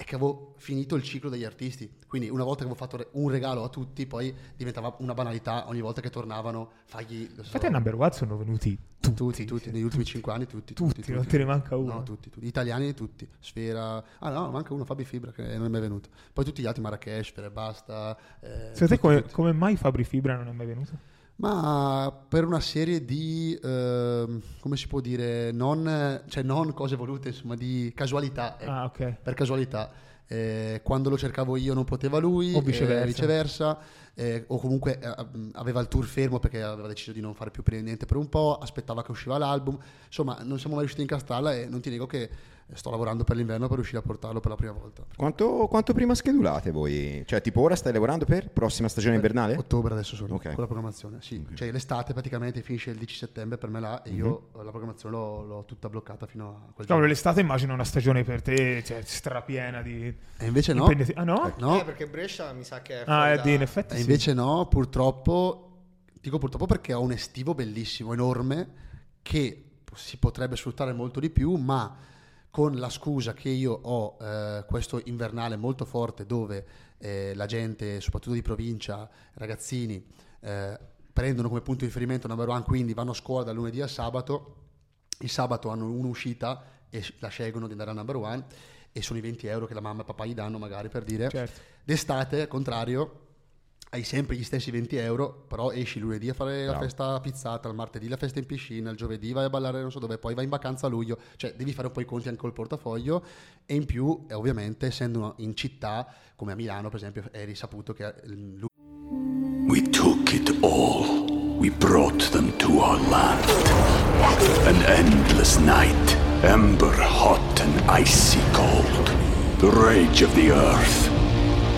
È che avevo finito il ciclo degli artisti, quindi una volta che avevo fatto un regalo a tutti, poi diventava una banalità ogni volta che tornavano, fagli... lo so, Infatti a Number One sono venuti tutti. tutti, tutti, negli ultimi cinque anni tutti. Tutti, non te ne manca uno. No, tutti, tutti. Italiani tutti. Sfera... Ah no, manca uno, Fabi Fibra, che non è mai venuto. Poi tutti gli altri, Marrakesh, Sfera e Basta. eh, Secondo tutti, te come, tutti. come mai Fabri Fibra non è mai venuto? Ma per una serie di, ehm, come si può dire, non, cioè non cose volute, insomma, di casualità. ecco. Ah, ok. per casualità. Eh, quando lo cercavo io non poteva lui, O viceversa. eh, viceversa, eh, o comunque eh, aveva il tour fermo perché aveva deciso di non fare più per- niente per un po', aspettava che usciva l'album, insomma non siamo mai riusciti a incastrarla e non ti nego che sto lavorando per l'inverno per riuscire a portarlo per la prima volta. Quanto, quanto prima schedulate voi? Cioè, tipo ora stai lavorando per prossima stagione invernale? Ottobre adesso sono Ok. con la programmazione, sì, cioè l'estate praticamente finisce il 10 settembre per me là e io eh, la programmazione l'ho, l'ho tutta bloccata fino a quel giorno. l'estate immagino una stagione per te, cioè, strapiena di... E invece no, Ah no? no, Eh, perché Brescia mi sa che è Ah, fuori eh, da- di- in effetti sì. Invece no, purtroppo, dico purtroppo perché ho un estivo bellissimo, enorme, che si potrebbe sfruttare molto di più, ma con la scusa che io ho eh, questo invernale molto forte dove eh, la gente, soprattutto di provincia, ragazzini, eh, prendono come punto di riferimento number one, quindi vanno a scuola dal lunedì al sabato, il sabato hanno un'uscita e la scelgono di andare a number one e sono i 20 euro che la mamma e papà gli danno magari per dire Certo. D'estate, al contrario, hai sempre gli stessi 20 euro, però esci lunedì a fare la Bravo. festa pizzata, il martedì la festa in piscina, il giovedì vai a ballare non so dove, poi vai in vacanza a luglio, cioè devi fare un po' i conti anche col portafoglio e in più, eh, ovviamente, essendo in città come a Milano, per esempio, è risaputo che eh, We took it all. we brought them to our land. An endless night, ember hot and icy cold. The rage of the earth.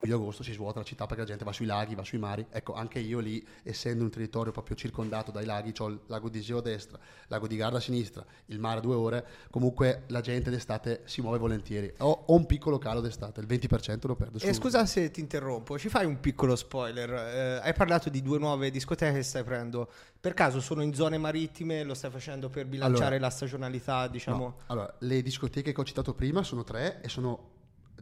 Luglio agosto si svuota la città perché la gente va sui laghi, va sui mari. Ecco, anche io lì, essendo un territorio proprio circondato dai laghi, ho il lago di Iseo a destra, il lago di Garda a sinistra, il mare a due ore, comunque la gente d'estate si muove volentieri. Ho, ho un piccolo calo d'estate, il 20% lo perdo. E su- scusa se ti interrompo, ci fai un piccolo spoiler. Eh, hai parlato di due nuove discoteche che stai aprendo. Per caso sono in zone marittime? Lo stai facendo per bilanciare Allora, la stagionalità, diciamo? No, allora, le discoteche che ho citato prima sono tre e sono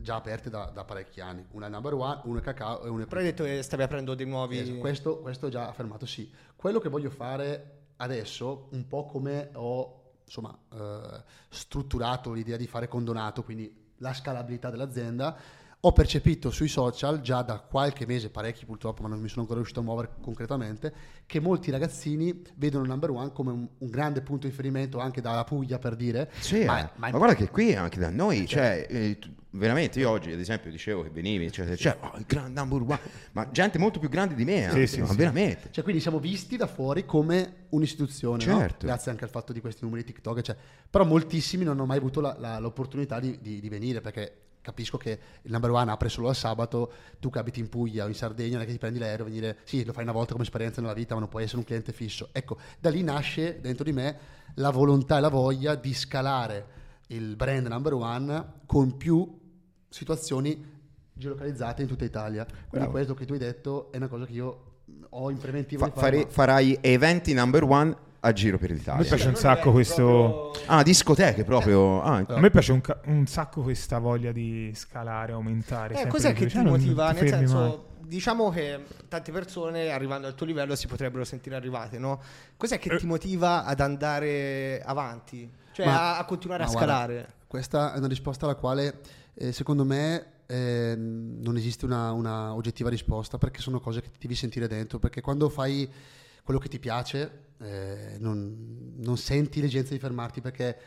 già aperte da, da parecchi anni. Una number one, una cacao e una Però hai detto che stavi aprendo dei nuovi... Esatto, questo, questo è già affermato, sì. Quello che voglio fare adesso, un po' come ho insomma, eh, strutturato l'idea di fare condonato, quindi la scalabilità dell'azienda, ho percepito sui social già da qualche mese, parecchi purtroppo, ma non mi sono ancora riuscito a muovere concretamente, che molti ragazzini vedono il number one come un, un grande punto di riferimento anche dalla Puglia per dire. Sì, ma, eh. ma- ma, guarda che qui anche da noi, cioè, eh, tu- veramente io oggi ad esempio dicevo che venivi, cioè, cioè, oh, il grande number one, ma gente molto più grande di me, anche, sì, ma sì. veramente. Cioè, quindi siamo visti da fuori come un'istituzione, no? Certo. grazie anche al fatto di questi numeri TikTok. cioè- Però moltissimi non hanno mai avuto la- la- l'opportunità di, di- di venire perché capisco che il number one apre solo al sabato. Tu che abiti in Puglia o in Sardegna, non è che ti prendi l'aereo, venire, sì, lo fai una volta come esperienza nella vita, ma non puoi essere un cliente fisso. Ecco, da lì nasce dentro di me la volontà e la voglia di scalare il brand number one con più situazioni geolocalizzate in tutta Italia. Quindi Bravo. questo che tu hai detto è una cosa che io ho in preventivo Fa- fare, farai eventi number one a giro per A me l'Italia. piace un sacco questo. Ah, discoteche proprio. Ah, A me piace un, ca- un sacco questa voglia di scalare, aumentare. Eh, cos'è che ti Cioè, motiva? ti Nel fermi mai. senso, diciamo che tante persone arrivando al tuo livello si potrebbero sentire arrivate, no? Cos'è che Eh. ti motiva ad andare avanti? Cioè Ma- a, a continuare a ma guarda, scalare? questa è una risposta alla quale eh, secondo me eh, non esiste una, una oggettiva risposta perché sono cose che ti devi sentire dentro perché quando fai quello che ti piace eh, non, non senti l'esigenza di fermarti perché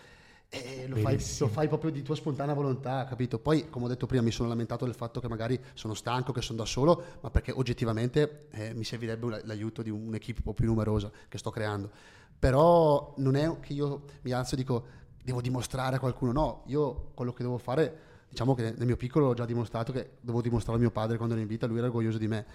eh, lo, fai, lo fai proprio di tua spontanea volontà, capito? Poi, come ho detto prima, mi sono lamentato del fatto che magari sono stanco, che sono da solo, ma perché oggettivamente eh, mi servirebbe l'aiuto di un'equipe un po' più numerosa che sto creando. Però non è che io mi alzo e dico devo dimostrare a qualcuno, no, io quello che devo fare, diciamo che nel mio piccolo ho già dimostrato che devo dimostrare a mio padre quando ero in vita, lui era orgoglioso di me.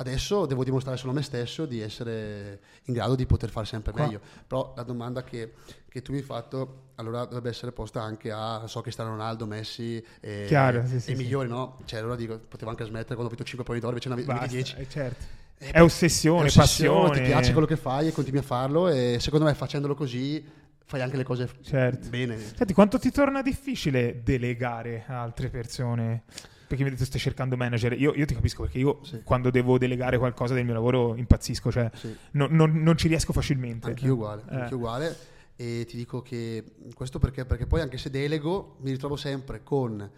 Adesso devo dimostrare solo a me stesso di essere in grado di poter fare sempre Qua- meglio. Però la domanda che, che tu mi hai fatto, allora dovrebbe essere posta anche a, so che sta Ronaldo, Messi e, Chiaro, sì, sì, e sì. migliori, no? Cioè allora dico, potevo anche smettere quando ho vinto 5 palloni d'oro, invece ne avevi Basta, 10. eh, certo. Eh, È ossessione, è ossessione, passione. Ti piace quello che fai e continui a farlo e secondo me facendolo così fai anche le cose Certo. bene. Senti, quanto ti torna difficile delegare a altre persone? Perché mi hai detto stai cercando manager. Io, io ti capisco perché io Sì. quando devo delegare qualcosa del mio lavoro impazzisco, cioè Sì. no- non, non ci riesco facilmente. Anch'io uguale, Eh. anch'io uguale. E ti dico che questo perché? Perché poi anche se delego mi ritrovo sempre con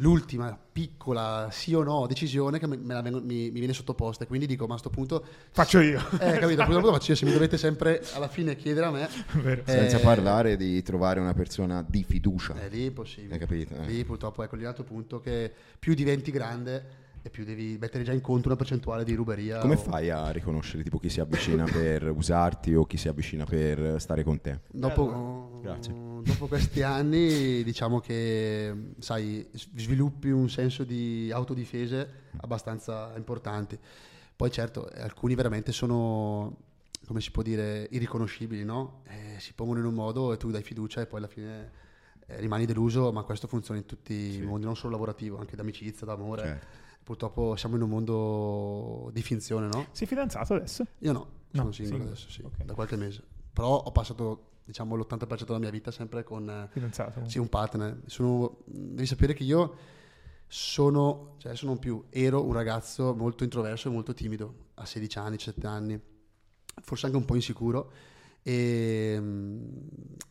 l'ultima piccola sì o no decisione che me me la vengo- mi, mi viene sottoposta e quindi dico ma a sto punto Faccio io. eh capito purtroppo lo faccio io se mi dovete sempre alla fine chiedere a me Vero. senza eh, parlare di trovare una persona di fiducia. è lì impossibile Hai capito, eh? lì purtroppo ecco l'altro punto che più diventi grande e più devi mettere già in conto una percentuale di ruberia Come o- fai a riconoscere tipo chi si avvicina per usarti o chi si avvicina per stare con te? Dopo, Grazie. dopo questi anni diciamo che sai, sviluppi un senso di autodifese abbastanza importanti. Poi certo, alcuni veramente sono, come si può dire, irriconoscibili, no? Eh, si pongono in un modo e tu dai fiducia e poi alla fine eh, rimani deluso, ma questo funziona in tutti i mondi, non solo lavorativo, anche d'amicizia, d'amore. Certo. Purtroppo siamo in un mondo di finzione, no? Sei fidanzato adesso? Io no, sono No, singolo single. adesso, sì, Ok. da qualche mese. Però ho passato, diciamo, l'80% della mia vita sempre con eh, Fidanzato. sì, un partner. Sono- devi sapere che io sono, cioè adesso non più, ero un ragazzo molto introverso e molto timido, a 16 anni, 17 anni, forse anche un po' insicuro. E mh,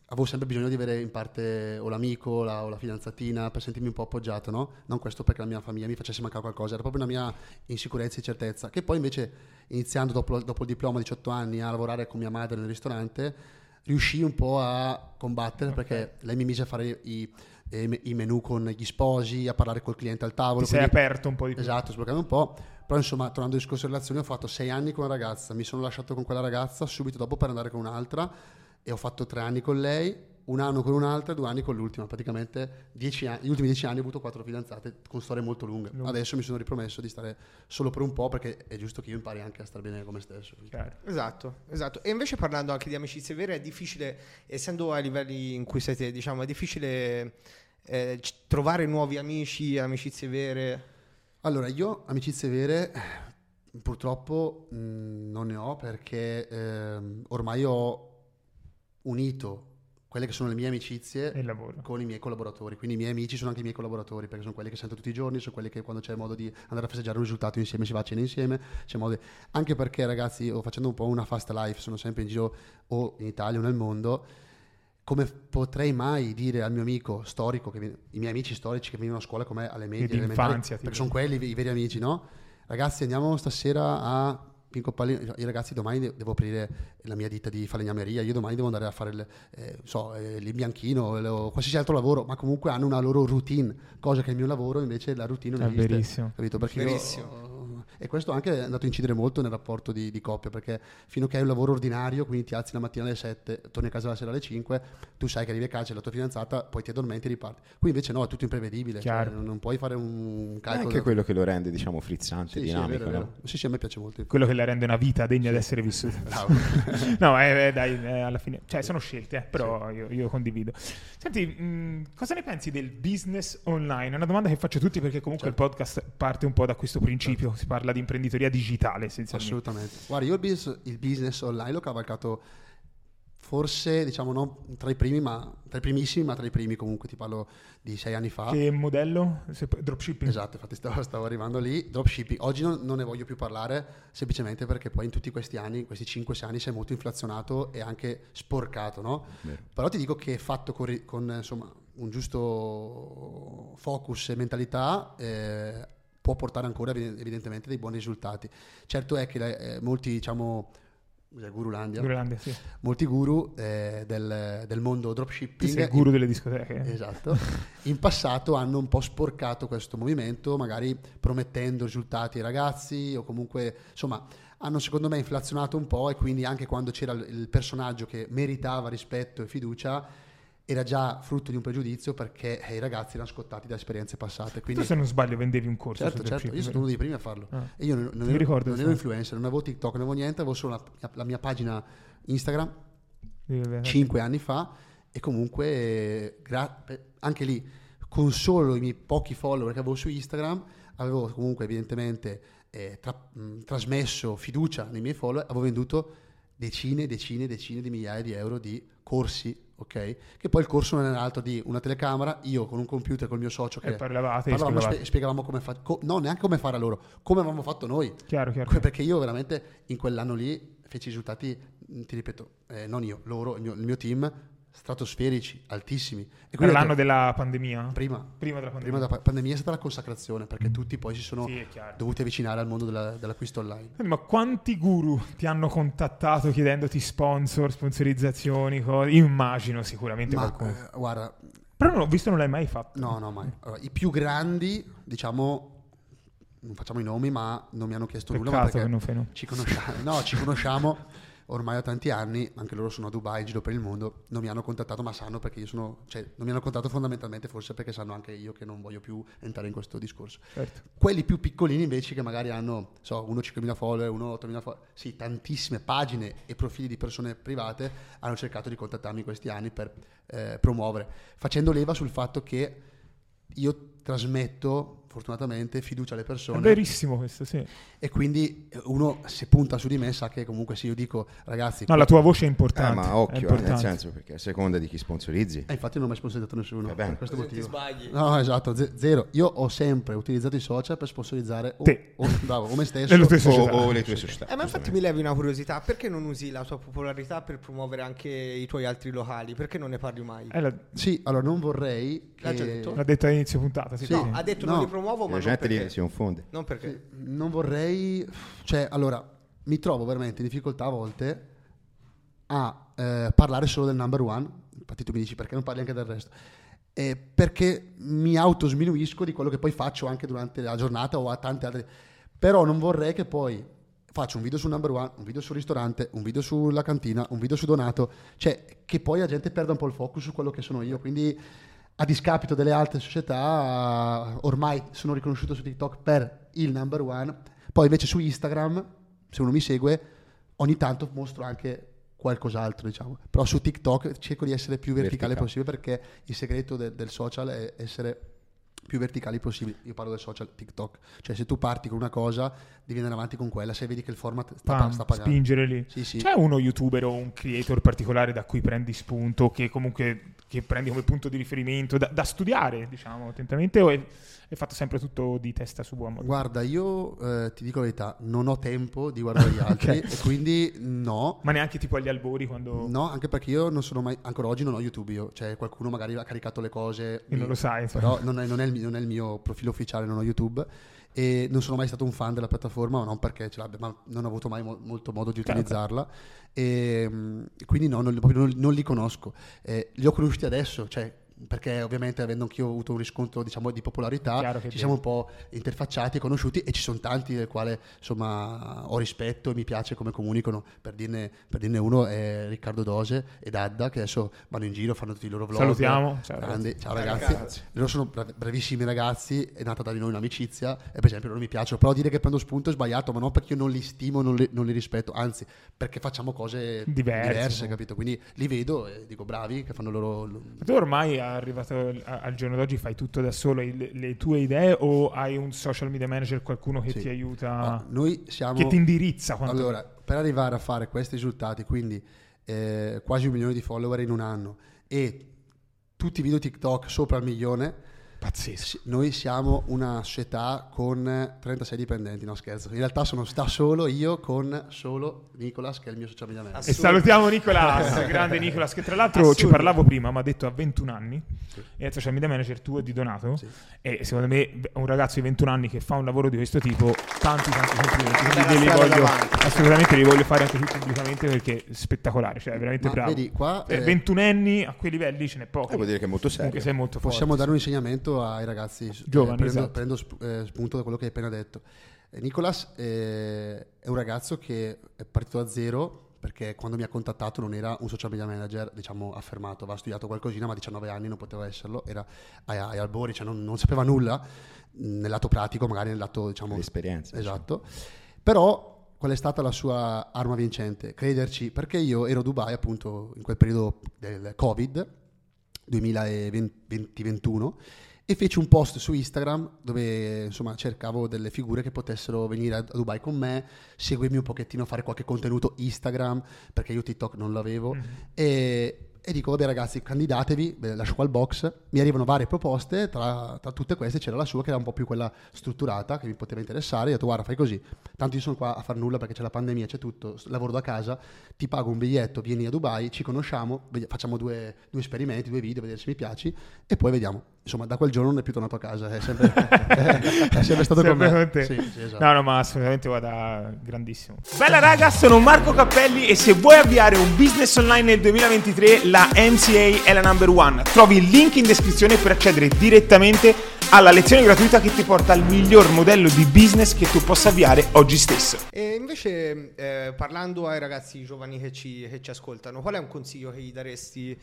avevo sempre bisogno di avere in parte o l'amico la- o la fidanzatina per sentirmi un po' appoggiato, no? Non questo perché la mia famiglia mi facesse mancare qualcosa, era proprio una mia insicurezza e incertezza. Che poi invece, iniziando dopo, dopo il diploma a 18 anni a lavorare con mia madre nel ristorante, riuscii un po' a combattere perché lei mi mise a fare i, i- i menù con gli sposi, a parlare col cliente al tavolo. Ti sei aperto un po' di più. Esatto, sbloccando un po'. Però insomma, tornando al discorso di relazioni, ho fatto sei anni con una ragazza, mi sono lasciato con quella ragazza subito dopo per andare con un'altra e ho fatto tre anni con lei, un anno con un'altra e due anni con l'ultima. Praticamente dieci anni, gli ultimi dieci anni ho avuto quattro fidanzate con storie molto lunghe. Adesso mi sono ripromesso di stare solo per un po' perché è giusto che io impari anche a stare bene con me stesso. Chiaro. Esatto, esatto. E invece parlando anche di amicizie vere, è difficile, essendo ai livelli in cui siete, diciamo, è difficile eh, trovare nuovi amici, amicizie vere. Allora, io amicizie vere eh, purtroppo mh, non ne ho perché ehm, ormai ho unito quelle che sono le mie amicizie con i miei collaboratori. Quindi i miei amici sono anche i miei collaboratori perché sono quelli che sento tutti i giorni, sono quelli che quando c'è modo di andare a festeggiare un risultato insieme si va a cena insieme. C'è modo di- Anche perché ragazzi, io facendo un po' una fast life, sono sempre in giro o in Italia o nel mondo. Come potrei mai dire al mio amico storico, che viene- i miei amici storici che venivano a scuola con me alle medie, infanzia, perché sono quelli i veri amici, no? Ragazzi, andiamo stasera a Pinco Pallino. Io ragazzi domani de- devo aprire la mia ditta di falegnameria, io domani devo andare a fare il, eh, so, eh, l'imbianchino il- o qualsiasi altro lavoro, ma comunque hanno una loro routine, cosa che il mio lavoro invece la routine non È esiste. verissimo. Capito? Perché io- Verissimo. E questo anche è andato a incidere molto nel rapporto di, di coppia, perché fino a che hai un lavoro ordinario, quindi ti alzi la mattina alle 7, torni a casa la sera alle 5, tu sai che arrivi a casa, c'è la tua fidanzata, poi ti addormenti e riparti. Qui invece no, è tutto imprevedibile, cioè, non, non puoi fare un È calcolo. anche quello che lo rende, diciamo, frizzante, Sì, sì, è dinamico. vero, è no? vero. Sì, sì, a me piace molto. Quello che la rende una vita degna di essere vissuta. [LAUGHS] [LAUGHS] No, eh, eh, dai, eh, alla fine, cioè sono scelte, eh, però io, io condivido. Senti, mh, cosa ne pensi del business online? È una domanda che faccio a tutti perché comunque Certo. il podcast parte un po' da questo principio, si parla di imprenditoria digitale essenzialmente. Assolutamente. Guarda, io il business, il business online l'ho cavalcato forse, diciamo, non tra i primi, ma tra i primissimi, ma tra i primi comunque, ti parlo di sei anni fa. Che modello? Se- Dropshipping? Esatto, infatti stavo, stavo arrivando lì. Dropshipping, oggi non, non ne voglio più parlare semplicemente perché poi in tutti questi anni, questi 5-6 anni, si è molto inflazionato e anche sporcato, no? Vero. Però ti dico che fatto con, con, insomma, un giusto focus e mentalità eh, può portare ancora eviden- evidentemente dei buoni risultati. Certo è che eh, molti, diciamo, cos'è, Gurulandia, Groenlandia, sì. molti guru eh, del, del mondo dropshipping il guru delle discoteche. Esatto. In passato hanno un po' sporcato questo movimento, magari promettendo risultati ai ragazzi o comunque, insomma, hanno secondo me inflazionato un po' e quindi anche quando c'era il personaggio che meritava rispetto e fiducia era già frutto di un pregiudizio perché eh, i ragazzi erano scottati da esperienze passate. Tu Quindi, se non sbaglio vendevi un corso certo, certo, io sono uno dei primi a farlo. Ah. E io non, non ero, ricordo, non ero influencer, non avevo TikTok, non avevo niente, avevo solo la, la mia pagina Instagram cinque anni fa e comunque eh, gra- pe- anche lì con solo i miei pochi follower che avevo su Instagram avevo comunque evidentemente eh, tra- mh, trasmesso fiducia nei miei follower avevo venduto decine e decine e decine di migliaia di euro di corsi ok? Che poi il corso non era altro di una telecamera io con un computer col mio socio che E parlavate parlavamo, spie- spiegavamo come fa co- no neanche come fare a loro come avevamo fatto noi. Chiaro, chiaro. Que- perché io veramente in quell'anno lì feci risultati, ti ripeto, eh, non io, loro, il mio, il mio team, stratosferici, altissimi. E ho l'anno della pandemia? prima, Prima della pandemia. prima della pa- pandemia è stata la consacrazione, perché tutti poi si sono Sì, dovuti avvicinare al mondo della- dell'acquisto online. Senti, Ma quanti guru ti hanno contattato chiedendoti sponsor, sponsorizzazioni? cose? Immagino sicuramente Ma qualcuno. eh, guarda, Però non ho visto, non l'hai mai fatto. no, no, mai. Allora, I più grandi, diciamo, non facciamo i nomi, ma non mi hanno chiesto nulla. ma Peccato perché che non fai no. Ci conosciamo, no, ci conosciamo ormai da tanti anni, anche loro sono a Dubai, giro per il mondo, non mi hanno contattato ma sanno perché io sono, cioè non mi hanno contattato fondamentalmente forse perché sanno anche io che non voglio più entrare in questo discorso. Certo. Quelli più piccolini invece che magari hanno, so, uno 5.000 follower, uno 8.000 follower, sì, tantissime pagine e profili di persone private hanno cercato di contattarmi in questi anni per eh, promuovere, facendo leva sul fatto che io trasmetto fortunatamente fiducia alle È persone verissimo questo, sì. e quindi uno se punta su di me sa che comunque se io dico ragazzi No, la tua voce è Eh, importante. ma è occhio, eh, importante. nel senso perché a seconda di chi sponsorizzi. Eh, infatti non ho mai sponsorizzato nessuno Va bene. per questo Così ti motivo. sbagli. No, esatto, ze- zero. Io ho sempre utilizzato i social per sponsorizzare o, Te. o- [LAUGHS] bravo, o me stesso. Le tue O, società. o le tue società. Eh, ma infatti mi levi una curiosità, perché non usi la tua popolarità per promuovere anche i tuoi altri locali? Perché non ne parli mai? Eh, l'ha, Sì, allora non vorrei L'ha che- detto? l'ha detto all'inizio puntata. Sì, Sì. sì. Ha detto No. non li promuovo, ma La non gente perché. lì si confonde. Non perché. non vorrei, cioè, allora, mi trovo veramente in difficoltà a volte a eh, parlare solo del number one. Infatti, tu mi dici perché non parli anche del resto? Eh, perché mi autosminuisco di quello che poi faccio anche durante la giornata o a tante altre. Però non vorrei che poi faccio un video sul number one, un video sul ristorante, un video sulla cantina, un video su Donato, cioè che poi la gente perda un po' il focus su quello che sono io. Quindi a discapito delle altre società, ormai sono riconosciuto su TikTok per il number one. Poi invece su Instagram, se uno mi segue, ogni tanto mostro anche qualcos'altro, diciamo. Però su TikTok cerco di essere più verticale, Verticale. possibile perché il segreto de- del social è essere più verticali possibile. Io parlo del social TikTok. Cioè se tu parti con una cosa, devi andare avanti con quella, se vedi che il format sta, Pam, sta pagando. spingere lì. Sì, sì. C'è uno youtuber o un creator particolare da cui prendi spunto, che comunque che prendi come punto di riferimento, da, da studiare, diciamo, attentamente, o è, è fatto sempre tutto di testa su buon modo? Guarda, io eh, ti dico la verità, non ho tempo di guardare gli [LAUGHS] altri e quindi no. Ma neanche tipo agli albori quando... No, anche perché io non sono mai, ancora oggi non ho YouTube io, cioè qualcuno magari ha caricato le cose, E non lo sai, insomma. però non è, non è il, non è il mio profilo ufficiale, non ho YouTube e non sono mai stato un fan della piattaforma, ma non perché ce l'abbia, ma non ho avuto mai mo- molto modo di Certo. utilizzarla e mm, quindi no, non, non- non li conosco. Eh, li ho conosciuti adesso, cioè perché ovviamente avendo anch'io avuto un riscontro diciamo di popolarità ci siamo un po' interfacciati e conosciuti e ci sono tanti del quale insomma ho rispetto e mi piace come comunicano per dirne, per dirne uno è Riccardo Dose ed Adda che adesso vanno in giro fanno tutti i loro vlog Salutiamo. Ciao, Grandi. ciao ragazzi, ragazzi. loro sono brav- bravissimi ragazzi è nata da di noi un'amicizia e per esempio loro mi piacciono però dire che prendo spunto è sbagliato ma non perché io non li stimo non li, non li rispetto anzi perché facciamo cose Diverse. diverse capito quindi li vedo e dico bravi che fanno loro Tu ormai arrivato a- al giorno d'oggi fai tutto da solo, le, le tue idee o hai un social media manager, qualcuno che Sì. ti aiuta, No, siamo che ti indirizza? quanto- Allora, per arrivare a fare questi risultati, quindi eh, quasi un milione di follower in un anno e tutti i video TikTok sopra il milione, Pazzesco. sì, noi siamo una società con 36 dipendenti, no scherzo. In realtà sono sta solo io con solo Nicolas che è il mio social media manager. E salutiamo Nicolas, grande Nicolas, che tra l'altro ci Assurdo. parlavo prima, mi ha detto ha 21 anni, è social media manager tuo e di Donato, Sì. e secondo me un ragazzo di 21 anni che fa un lavoro di questo tipo, tanti tanti complimenti, quindi li voglio, davanti. assolutamente li voglio fare anche qui pubblicamente perché è spettacolare, cioè è veramente Ma bravo. vedi, qua, Eh, eh, 21 anni a quei livelli ce n'è poco. Eh, vuol dire che è molto serio. Comunque sei molto forte. Possiamo dare un insegnamento ai ragazzi. eh, Giovani, prendo, esatto. prendo sp- eh, spunto da quello che hai appena detto. Eh, Nicolas eh, è un ragazzo che è partito da zero perché quando mi ha contattato non era un social media manager, diciamo, affermato, aveva studiato qualcosina, ma a 19 anni non poteva esserlo, era ai, ai albori, cioè non, non sapeva nulla mh, nel lato pratico, magari nel lato, diciamo, L'esperienza, Esatto. Però qual è stata la sua arma vincente? Crederci, perché io ero a Dubai appunto in quel periodo del Covid 2020-2021 e feci un post su Instagram dove insomma cercavo delle figure che potessero venire a Dubai con me, seguirmi un pochettino, fare qualche contenuto Instagram perché io TikTok non l'avevo. E, e dico vabbè ragazzi candidatevi, lascio qua il box, mi arrivano varie proposte, tra, tra tutte queste c'era la sua che era un po' più quella strutturata che mi poteva interessare, io ho detto guarda fai così, tanto io sono qua a far nulla perché c'è la pandemia, c'è tutto, lavoro da casa, ti pago un biglietto, vieni a Dubai, ci conosciamo, facciamo due, due esperimenti, due video, vedere se mi piaci e poi vediamo. Insomma, da quel giorno non è più tornato a casa, è sempre, [LAUGHS] è sempre stato con Sempre me. con te. Sì, sì, esatto. No, no, ma assolutamente guarda, grandissimo. Bella raga, sono Marco Cappelli e se vuoi avviare un business online nel 2023, la MCA è la number one. Trovi il link in descrizione per accedere direttamente alla lezione gratuita che ti porta al miglior modello di business che tu possa avviare oggi stesso. E invece, eh, parlando ai ragazzi giovani che ci, che ci ascoltano, qual è un consiglio che gli daresti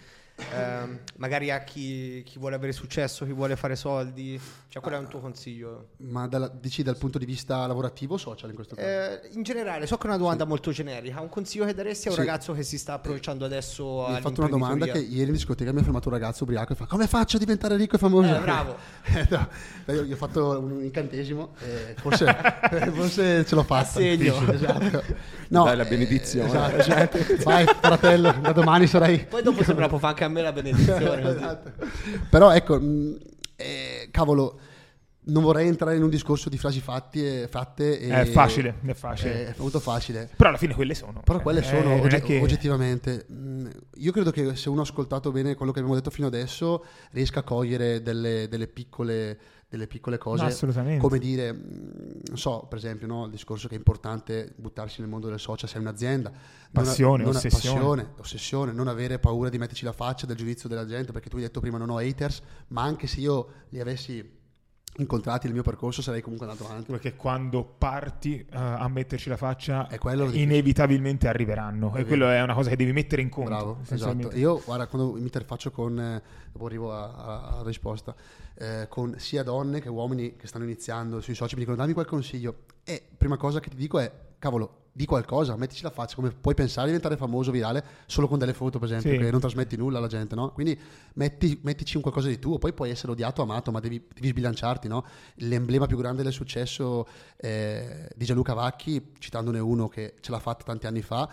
ehm, magari a chi, chi vuole avere successo, chi vuole fare soldi? Cioè, qual è un tuo consiglio? Ma dalla- dici dal punto di vista lavorativo o social in questo caso? Eh, in generale, so che è una domanda molto generica. Un consiglio che daresti a un Sì. ragazzo che si sta approcciando adesso mi ha fatto una domanda che ieri in discoteca mi ha fermato un ragazzo ubriaco e fa come faccio a diventare ricco e famoso? Eh, bravo. [LAUGHS] Eh, no, io gli ho fatto un incantesimo forse, [LAUGHS] forse ce l'ho fatta. Assegno. Esatto. No, Dai la eh, benedizione. esatto, esatto. Vai fratello, da domani sarai... Poi dopo sembra può fare anche a me la benedizione. [LAUGHS] Esatto. Però ecco, mh, eh, cavolo, non vorrei entrare in un discorso di frasi fatti e fatte. E, È facile, è facile. È molto facile. Però alla fine quelle sono. Però quelle Eh, sono ogge- che- oggettivamente. mh, Io credo che se uno ha ascoltato bene quello che abbiamo detto fino adesso, riesca a cogliere delle, delle piccole, delle piccole cose. No, assolutamente. Come dire, mh, non so, per esempio, no, il discorso che è importante buttarsi nel mondo del social, sei un'azienda. Non- Passione, non- ossessione. passione, ossessione, non avere paura di metterci la faccia del giudizio della gente, perché tu hai detto prima non ho haters, ma anche se io li avessi incontrati nel mio percorso sarei comunque andato avanti. Perché quando parti eh, a metterci la faccia, inevitabilmente arriveranno. È e quello è una cosa che devi mettere in conto. Bravo, esatto. Io, guarda, quando mi interfaccio con, eh, dopo arrivo alla risposta, eh, con sia donne che uomini che stanno iniziando sui social, mi dicono dammi quel consiglio. E prima cosa che ti dico è, cavolo, di qualcosa, mettici la faccia, come puoi pensare di diventare famoso, virale, solo con delle foto, per esempio, Sì. che non trasmetti nulla alla gente, no? Quindi metti- mettici un qualcosa di tuo, poi puoi essere odiato amato, ma devi, devi sbilanciarti, no? L'emblema più grande del successo eh, di Gianluca Vacchi, citandone uno che ce l'ha fatta tanti anni fa,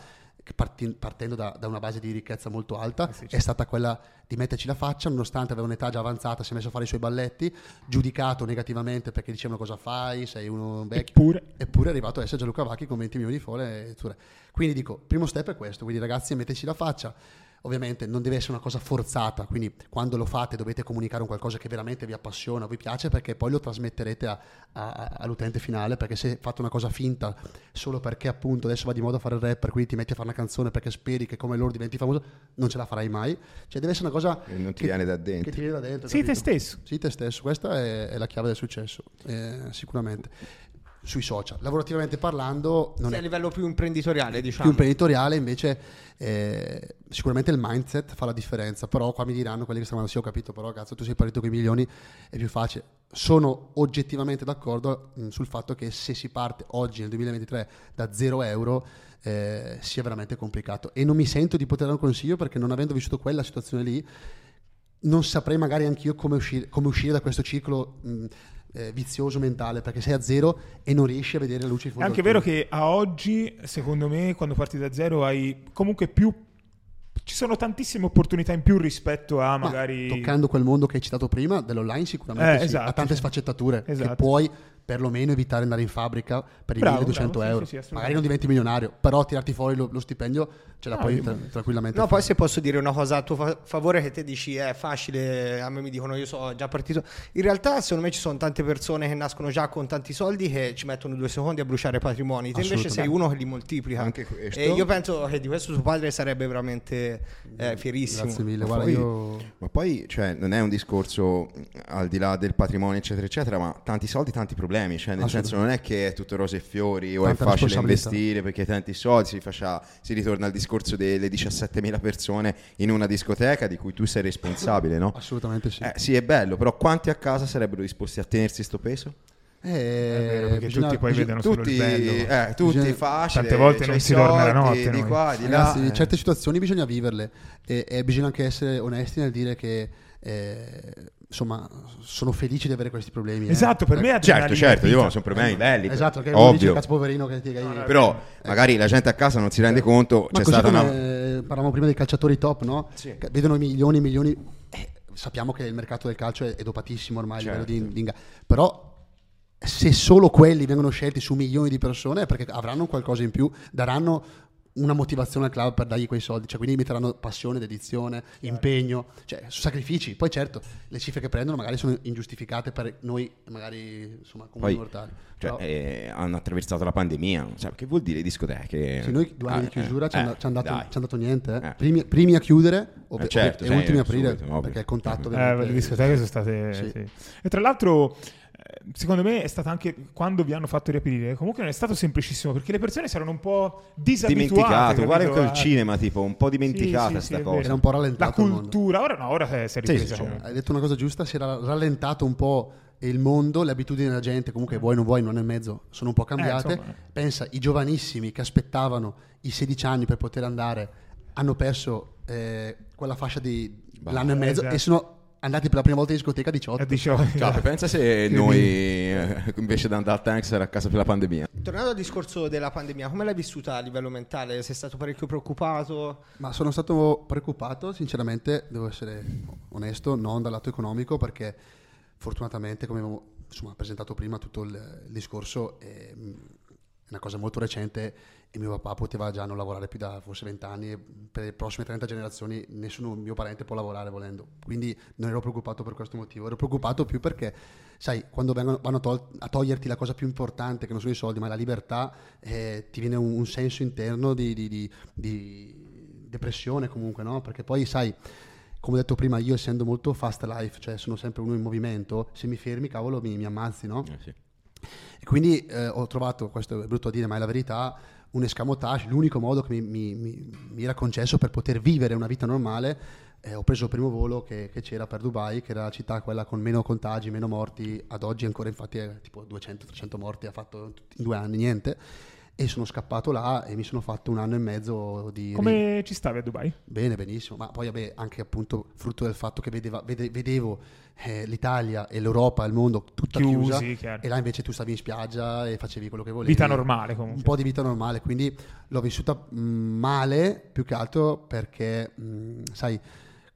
partendo da, da una base di ricchezza molto alta, Eh sì, è stata quella di metterci la faccia, nonostante aveva un'età già avanzata, si è messo a fare i suoi balletti, giudicato negativamente perché dicevano cosa fai, sei uno vecchio. Eppure, Eppure è arrivato a essere Gianluca Vacchi con 20 milioni di folle. tu- Quindi dico, primo step è questo, quindi ragazzi metteteci la faccia. Ovviamente non deve essere una cosa forzata, quindi quando lo fate dovete comunicare un qualcosa che veramente vi appassiona, vi piace, perché poi lo trasmetterete a- a- all'utente finale, perché se fate una cosa finta solo perché appunto adesso va di moda fare il rapper, quindi ti metti a fare una canzone perché speri che come loro diventi famoso, non ce la farai mai. Cioè deve essere una cosa E non ti che- viene da dentro. Che ti viene da dentro. Te capito? stesso. Sii te stesso, questa è, è la chiave del successo, eh, sicuramente. Sui social, lavorativamente parlando, non Sì, è a livello più imprenditoriale, più diciamo. imprenditoriale invece eh, sicuramente il mindset fa la differenza. Però qua mi diranno quelli che stanno sì ho capito però cazzo tu sei partito con i milioni è più facile. Sono oggettivamente d'accordo mh, sul fatto che se si parte oggi nel 2023 da 0 euro eh, sia veramente complicato. E non mi sento di poter dare un consiglio perché non avendo vissuto quella situazione lì non saprei magari anch'io come uscire, come uscire da questo ciclo mh, eh, vizioso mentale perché sei a zero e non riesci a vedere la luce in è fondo anche al vero che a oggi, secondo me, quando parti da zero hai comunque più... Ci sono tantissime opportunità in più rispetto a Ma magari... toccando quel mondo che hai citato prima dell'online sicuramente Eh, sì, esatto, ha tante sfaccettature che Esatto. puoi perlomeno evitare di andare in fabbrica per i Bravo, 1200 bravo, euro sì, sì, magari non diventi milionario però tirarti fuori lo, lo stipendio ce la Ah, puoi tra- tranquillamente No, fare. poi se posso dire una cosa a tuo fa- favore che te dici è facile, a me mi dicono io sono già partito. In realtà secondo me ci sono tante persone che nascono già con tanti soldi che ci mettono due secondi a bruciare patrimoni. Te invece sei uno che li moltiplica. Anche questo. E io penso che di questo tuo padre sarebbe veramente eh, fierissimo. grazie mille Ma guarda poi- io Ma poi, cioè, non è un discorso al di là del patrimonio, eccetera, eccetera, ma tanti soldi, tanti problemi. Cioè, nel senso, non è che è tutto rose e fiori o Tanta è facile investire perché hai tanti soldi. Si, faccia- si ritorna al discorso delle 17.000 persone in una discoteca di cui tu sei responsabile, no? [LAUGHS] assolutamente sì Eh, sì, è bello, però quanti a casa sarebbero disposti a tenersi sto peso? Eh, vero, perché bisogna- tutti poi bisogna- vedono solo Tutti, il bello. eh, tutti Bisogna- facile. Tante volte non si dorme la notte, Di qua, di là. Ragazzi, eh. certe situazioni bisogna viverle e, e bisogna anche essere onesti nel dire che eh, insomma sono felice di avere questi problemi eh. Esatto, per me è Certo, certo, io sono problemi belli. esatto che uno dice ovvio. cazzo poverino che ti che- Però magari la gente a casa non si rende conto, Ma c'è stata come una... eh, parlavamo prima dei calciatori top, no? Sì. Vedono milioni e milioni. eh, sappiamo che il mercato del calcio è, è dopatissimo ormai a livello Certo. di, di inga- Però se solo quelli vengono scelti su milioni di persone è perché avranno qualcosa in più, daranno una motivazione al club per dargli quei soldi, cioè quindi metteranno passione, dedizione, impegno, cioè sacrifici. Poi certo, le cifre che prendono magari sono ingiustificate per noi, magari insomma, comuni mortali. cioè, Però- eh, hanno attraversato la pandemia, cioè, che vuol dire discoteche? Sì, noi due anni Ah, di chiusura eh, ci è eh, ci dai. ci è andato niente. eh. Eh. Primi, primi a chiudere Eh, certo, e sì, ultimi a aprire subito, perché il contatto Eh, le discoteche sono state... Sì. sì. E tra l'altro secondo me è stata anche quando vi hanno fatto riaprire. Comunque non è stato semplicissimo perché le persone si erano un po' disabituate. Dimenticato, uguale capito? col cinema, tipo, un po' dimenticata Sì, sì, sì, è cosa. Era un po' rallentato La il cultura, ora no, ora si è ripresa. sì, comunque. Hai detto una cosa giusta, si era rallentato un po' il mondo, le abitudini della gente, comunque vuoi o non vuoi, un anno e mezzo, sono un po' cambiate. Eh. Pensa, i giovanissimi che aspettavano i 16 anni per poter andare hanno perso eh, quella fascia di Bah, l'anno e mezzo esatto. e sono andati per la prima volta in discoteca a 18. Eh, dicevo- Cioè, pensa se noi invece di andare al Tanks era a casa per la pandemia. Tornando al discorso della pandemia, come l'hai vissuta a livello mentale? Sei stato parecchio preoccupato? Ma sono stato preoccupato, sinceramente, devo essere onesto, non dal lato economico, perché fortunatamente, come avevo insomma, presentato prima, tutto il, il discorso è, mm, è una cosa molto recente e mio papà poteva già non lavorare più da forse 20 anni e per le prossime 30 generazioni nessuno mio parente può lavorare volendo. Quindi non ero preoccupato per questo motivo, ero preoccupato più perché, sai, quando vengono, vanno a, tol- a toglierti la cosa più importante, che non sono i soldi, ma la libertà, eh, ti viene un, un senso interno di, di- di- di depressione comunque, no? Perché poi, sai, come ho detto prima, io essendo molto fast life, cioè sono sempre uno in movimento, se mi fermi, cavolo, mi, mi ammazzi, no? Eh, sì. E quindi eh, ho trovato, questo è brutto a dire, ma è la verità, un escamotage, l'unico modo che mi, mi- mi- mi era concesso per poter vivere una vita normale. eh, ho preso il primo volo che, che c'era per Dubai, che era la città quella con meno contagi, meno morti, ad oggi ancora infatti è tipo 200-300 morti, ha fatto in due anni niente. E sono scappato là e mi sono fatto un anno e mezzo di... Come ci stavi a Dubai? Bene, benissimo, ma poi vabbè, anche appunto frutto del fatto che vedeva- vede- vedevo eh, l'Italia e l'Europa, il mondo tutta Chiusi, chiusa chiaro. e là invece tu stavi in spiaggia e facevi quello che volevi. Vita normale comunque. Un po' di vita normale, quindi l'ho vissuta mh, male più che altro perché, mh, sai,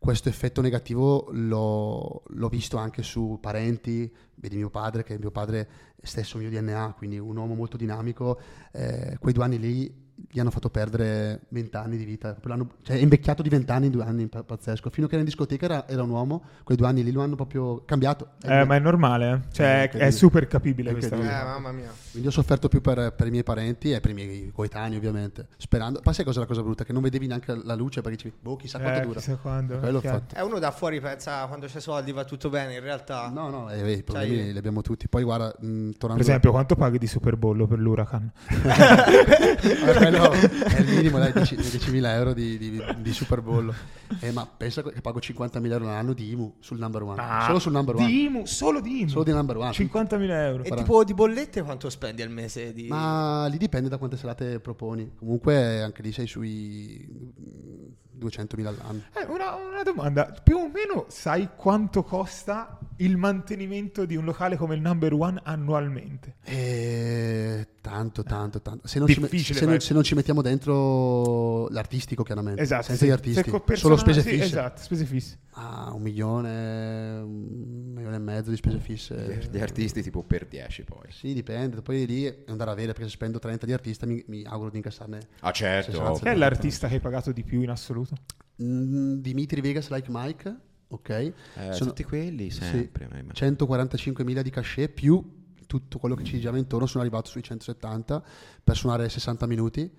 questo effetto negativo l'ho, l'ho visto anche su parenti, vedi mio padre, che è mio padre stesso mio DNA, quindi un uomo molto dinamico, eh, quei due anni lì gli hanno fatto perdere vent'anni di vita, cioè è invecchiato di vent'anni in due anni, pa- pazzesco, fino a che era in discoteca era, era un uomo, quei due anni lì lo hanno proprio cambiato. Eh, ma è normale, eh. cioè Eh, è, è super capibile È questa Eh, cosa. mamma mia. Quindi ho sofferto più per, per i miei parenti e per i miei coetanei, ovviamente. Sperando. Poi sai cosa è la cosa brutta? Che non vedevi neanche la luce perché dicevi, boh, chissà quanto Eh, dura. chissà quando, Quello ho fatto. Eh, uno da fuori pensa quando c'è soldi va tutto bene, in realtà... No, no, eh, i problemi Sai- li abbiamo tutti. Poi guarda, mh, tornando... Per esempio, quanto paghi di Superbollo per l'Huracan? [LAUGHS] [LAUGHS] [LAUGHS] Quello [LAUGHS] è il minimo, dai, [LAUGHS] 10 10.000 euro di, di, di Super Bowl. Eh, ma pensa che pago 50.000 euro all'anno di IMU sul number one. Ah, Solo sul number one. Di IMU, solo di IMU. Solo di number one. 50.000 euro. E Guarda. tipo di bollette quanto spendi al mese? Di... Ma lì dipende da quante serate proponi. Comunque anche lì sei sui mh, 200.000 all'anno. Eh, una, una domanda, più o meno sai quanto costa il mantenimento di un locale come il number one annualmente? Eh, tanto, tanto, tanto. Se non, ci, se se non ci mettiamo dentro l'artistico, chiaramente. Esatto. Senza sì. gli artisti. Se co- Solo spese sì, fisse. Esatto, spese fisse. Ah, un milione, un milione e mezzo di spese fisse. Gli artisti tipo per 10 poi. Sì, dipende. Poi lì è andare a vedere perché se spendo 30 di artista mi, mi auguro di incassarne. Ah certo. 60, ovvio. Chi è l'artista che hai pagato di più in assoluto? Mm, Dimitri Vegas Like Mike, ok. Eh, Sono- tutti quelli Sì, sempre. ma- 145.000 di cachet più tutto quello che ci girava intorno. Sono arrivato sui 170 per suonare 60 minuti.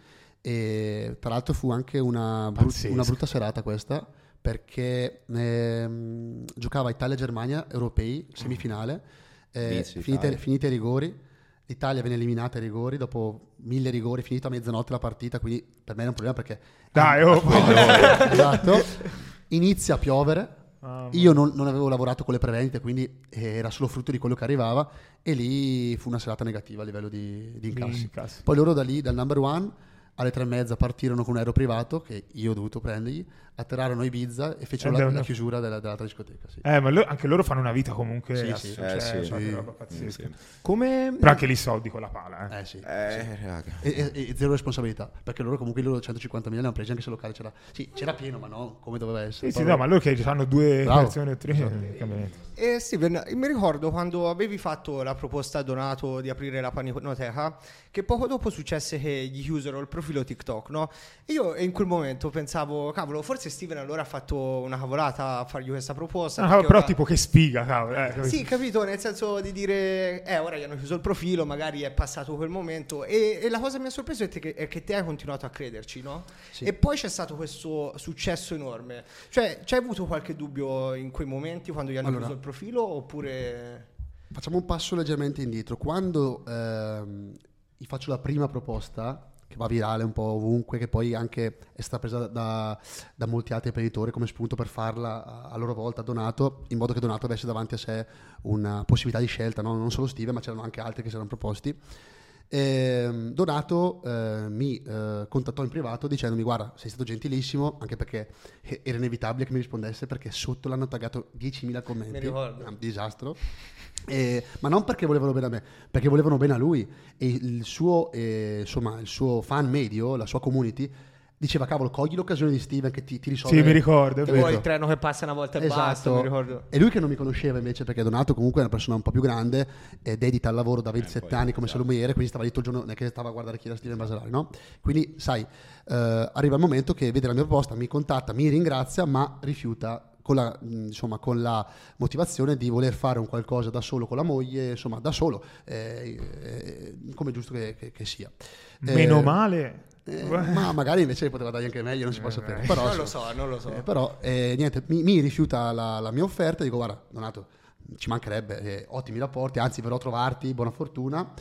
E tra l'altro fu anche una, brut- una brutta serata questa perché ehm, giocava Italia-Germania europei semifinale. eh, finite, finite ai rigori. L'Italia viene eliminata ai rigori dopo mille rigori, finita a mezzanotte la partita, quindi per me era un problema perché... Dai, oh. [LAUGHS] esatto. Inizia a piovere, Ah, io non, non avevo lavorato con le prevendite, quindi era solo frutto di quello che arrivava e lì fu una serata negativa a livello di, di incassi. incassi. Poi loro da lì, dal number one, alle tre e mezza partirono con un aereo privato che io ho dovuto prendergli, atterrarono a Ibiza e fecero la, la chiusura della, dell'altra discoteca. Sì. Eh, ma lo- anche loro fanno una vita comunque Sì, ass- sì. cioè, Eh, sì. fanno Sì. roba pazzesca. Come... Però anche lì soldi con la pala, eh. Eh sì. Eh, raga. E, e- e zero responsabilità perché loro comunque i loro 150 mila li hanno presi anche se il locale c'era sì c'era pieno ma no come doveva essere Sì, sì, no, ma loro che hanno due Bravo. persone o tre eh, cambia niente. E Steven, mi ricordo quando avevi fatto la proposta a Donato di aprire la paninoteca, che poco dopo successe che gli chiusero il profilo TikTok, no? E io in quel momento pensavo, cavolo, forse Steven allora ha fatto una cavolata a fargli questa proposta. Ah, perché però ora- tipo che sfiga, cavolo. Eh, capito? Sì, capito, nel senso di dire, eh, ora gli hanno chiuso il profilo, magari è passato quel momento. E, e la cosa che mi ha sorpreso è, te che, è che te hai continuato a crederci, no? Sì. E poi c'è stato questo successo enorme. Cioè, c'hai avuto qualche dubbio in quei momenti quando gli hanno Allora- chiuso il profilo? Oppure. facciamo un passo leggermente indietro. Quando ehm, gli faccio la prima proposta, che va virale un po' ovunque, che poi anche è stata presa da, da molti altri imprenditori come spunto per farla a, loro volta a Donato, in modo che Donato avesse davanti a sé una possibilità di scelta, no? non solo Steve, ma c'erano anche altri che si erano proposti. Eh, Donato eh, mi eh, contattò in privato dicendomi guarda sei stato gentilissimo anche perché era inevitabile che mi rispondesse perché sotto l'hanno taggato 10.000 commenti ricordo. un disastro Eh, ma non perché volevano bene a me perché volevano bene a lui e il suo, eh, insomma, il suo fan medio la sua community diceva cavolo cogli l'occasione di Steven che ti, ti risolve Sì, mi ricordo, Che poi il treno che passa una volta e basta, Esatto. mi ricordo. E lui che non mi conosceva invece perché Donato comunque è una persona un po' più grande e dedita al lavoro da 27 poi, anni come salumiere, quindi stava lì tutto il giorno, non è che stava a guardare chi era Steven Basalari, no? Quindi sai, eh, arriva il momento che vede la mia proposta, mi contatta, mi ringrazia, ma rifiuta con la, mh, insomma, con la motivazione di voler fare un qualcosa da solo con la moglie, insomma, da solo, eh, eh, come giusto che, che- che sia. Meno Eh, male. eh, ma magari invece poteva dargli anche meglio, non si può sapere. Però, Non lo so, non lo so. eh, però eh, niente, mi, mi rifiuta la, la mia offerta, dico guarda Donato, ci mancherebbe, eh, ottimi rapporti, anzi verrò a trovarti, buona fortuna.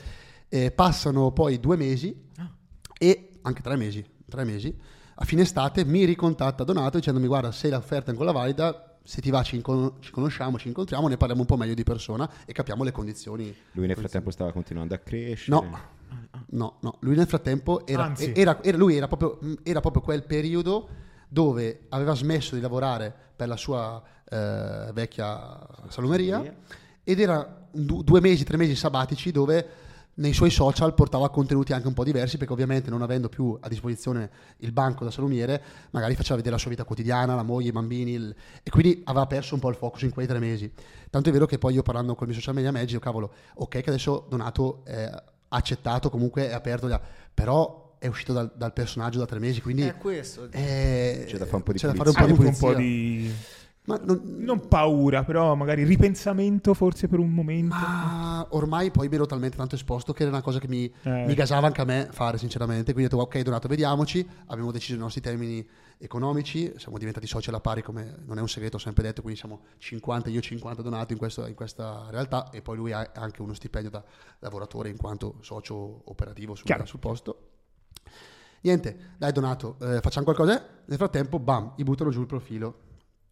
Eh, passano poi due mesi e anche tre mesi, tre mesi, a fine estate mi ricontatta Donato dicendomi guarda se l'offerta è ancora valida, se ti va ci, incon- ci conosciamo, ci incontriamo, ne parliamo un po' meglio di persona e capiamo le condizioni. Lui nel frattempo stava continuando a crescere. No, no, no. Lui nel frattempo era, era- era- lui era proprio, era proprio quel periodo dove aveva smesso di lavorare per la sua eh, vecchia salumeria ed era du- due mesi, tre mesi sabbatici dove nei suoi social portava contenuti anche un po' diversi perché ovviamente non avendo più a disposizione il banco da salumiere magari faceva vedere la sua vita quotidiana, la moglie, i bambini il- e quindi aveva perso un po' il focus in quei tre mesi. Tanto è vero che poi io parlando con i miei social media manager, cavolo, ok che adesso Donato è ha accettato, comunque è aperto, però è uscito dal, dal personaggio da tre mesi, quindi È questo. eh, C'è da fare un po' di c'è da pulizia. fare un po' di avuto un pulizia. po' di... Ma non- Non paura, però magari ripensamento forse per un momento. Ma ormai poi mi ero talmente tanto esposto che era una cosa che mi, Eh. mi gasava anche a me fare sinceramente. Quindi ho detto ok Donato vediamoci, abbiamo deciso i nostri termini economici, siamo diventati soci alla pari come non è un segreto, ho sempre detto, quindi siamo 50, io 50 Donato in, questo- in questa realtà e poi lui ha anche uno stipendio da lavoratore in quanto socio operativo sul, sul posto. Niente, dai Donato, eh, facciamo qualcosa. Nel frattempo, bam, gli buttano giù il profilo.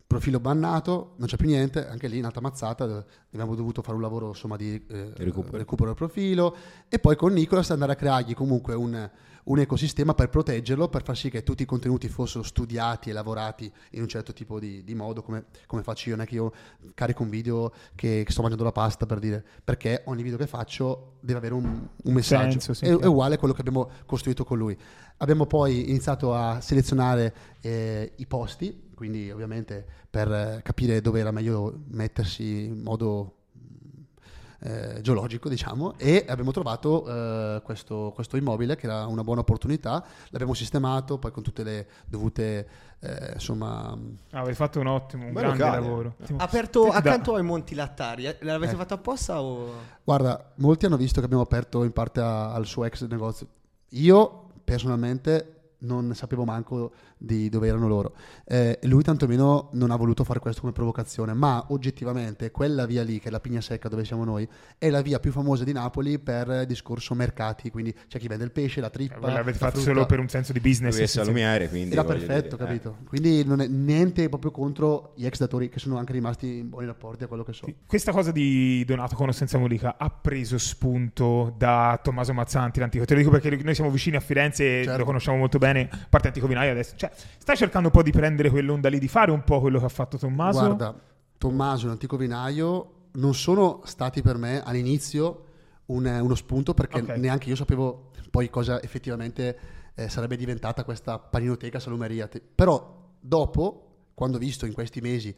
Profilo bannato, non c'è più niente, anche lì un'altra mazzata, dove abbiamo dovuto fare un lavoro insomma, di eh, Recupero. recupero del profilo e poi con Nicolas andare a creargli comunque un, un ecosistema per proteggerlo, per far sì che tutti i contenuti fossero studiati e lavorati in un certo tipo di, di modo, come, come faccio io, non è che io carico un video che, che sto mangiando la pasta per dire, perché ogni video che faccio deve avere un, un messaggio. Senso, sì, è, è uguale a quello che abbiamo costruito con lui. Abbiamo poi iniziato a selezionare eh, i posti, quindi ovviamente per eh, capire dove era meglio mettersi in modo eh, geologico, diciamo, e abbiamo trovato eh, questo, questo immobile che era una buona opportunità, l'abbiamo sistemato, poi con tutte le dovute, eh, insomma, Ah, avete fatto un ottimo, un Bel grande locale. lavoro. Aperto Senti, da- accanto ai Monti Lattari, eh? l'avete Eh. fatto apposta o... Guarda, molti hanno visto che abbiamo aperto in parte a- al suo ex negozio. Io personalmente non sapevo manco di dove erano loro. Eh, lui tantomeno non ha voluto fare questo come provocazione, ma oggettivamente quella via lì, che è la Pigna Secca dove siamo noi, è la via più famosa di Napoli per eh, discorso mercati, quindi c'è chi vende il pesce, la trippa, Eh, voi l'avete la fatto frutta. solo per un senso di business. Lui è senza- salumiere, quindi... Era perfetto, dire, eh. capito? Quindi non è niente proprio contro gli ex datori che sono anche rimasti in buoni rapporti a quello che so. Questa cosa di Donato con senza Molica ha preso spunto da Tommaso Mazzanti, l'antico. Te lo dico perché noi siamo vicini a Firenze e Certo. lo conosciamo molto bene, parte Antico Vinaio adesso. Cioè, stai cercando un po' di prendere quell'onda lì, di fare un po' quello che ha fatto Tommaso? Guarda, Tommaso l'antico vinaio non sono stati per me all'inizio un- uno spunto perché Ok. neanche io sapevo poi cosa effettivamente eh, sarebbe diventata questa paninoteca salumeria. Però dopo, quando ho visto in questi mesi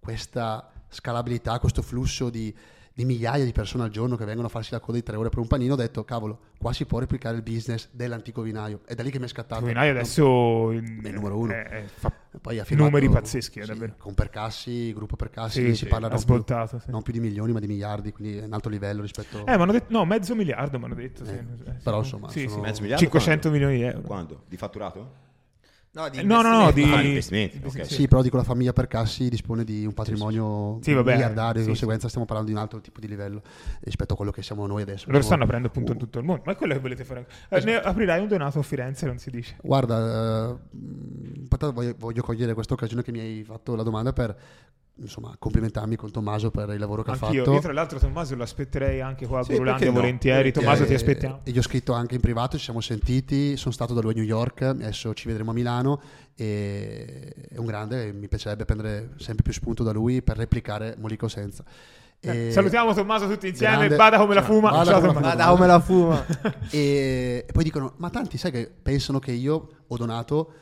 questa scalabilità, questo flusso di, di migliaia di persone al giorno che vengono a farsi la coda di tre ore per un panino, ho detto, cavolo, qua si può replicare il business dell'antico vinaio. È da lì che mi è scattato. Antico Vinaio adesso È il numero uno. eh, fa Poi ha firmato- numeri pazzeschi, sì, davvero. Con Percassi, gruppo Percassi, Sì, lì sì, si parla non più, non più di milioni ma di miliardi, quindi è un alto livello rispetto... Eh, mi hanno detto, no, mezzo miliardo mi hanno detto. sì. Eh, Eh, sì. però insomma, Sì, sono- sì. Mezzo miliardo 500 quando? milioni di euro. Quando? Di fatturato? No, di Eh, no, no, no, di- Ah, investimenti, ok. Sì, però dico la famiglia Percassi dispone di un patrimonio Sì, vabbè, miliardario, di sì, conseguenza stiamo parlando di un altro tipo di livello rispetto a quello che siamo noi adesso. Loro stanno aprendo appunto in tutto il mondo. Ma è quello che volete fare. Eh, ne aprirai un donato a Firenze, non si dice. Guarda, eh, aspetta, voglio, voglio cogliere questa occasione che mi hai fatto la domanda per insomma, complimentarmi con Tommaso per il lavoro che ha Anch'io. fatto. Io, tra l'altro, Tommaso lo aspetterei anche qua a Sì, perché no? volentieri. Tommaso, ti Eh, aspettiamo. E gli ho scritto anche in privato, ci siamo sentiti, sono stato da lui a New York, adesso ci vedremo a Milano e è un grande, e mi piacerebbe prendere sempre più spunto da lui per replicare Molico senza. E- Salutiamo Tommaso tutti insieme. Grande- Vada come la fuma. Vada Ciao, come. Guarda come la fuma. e, e poi dicono, ma tanti sai che pensano che io ho donato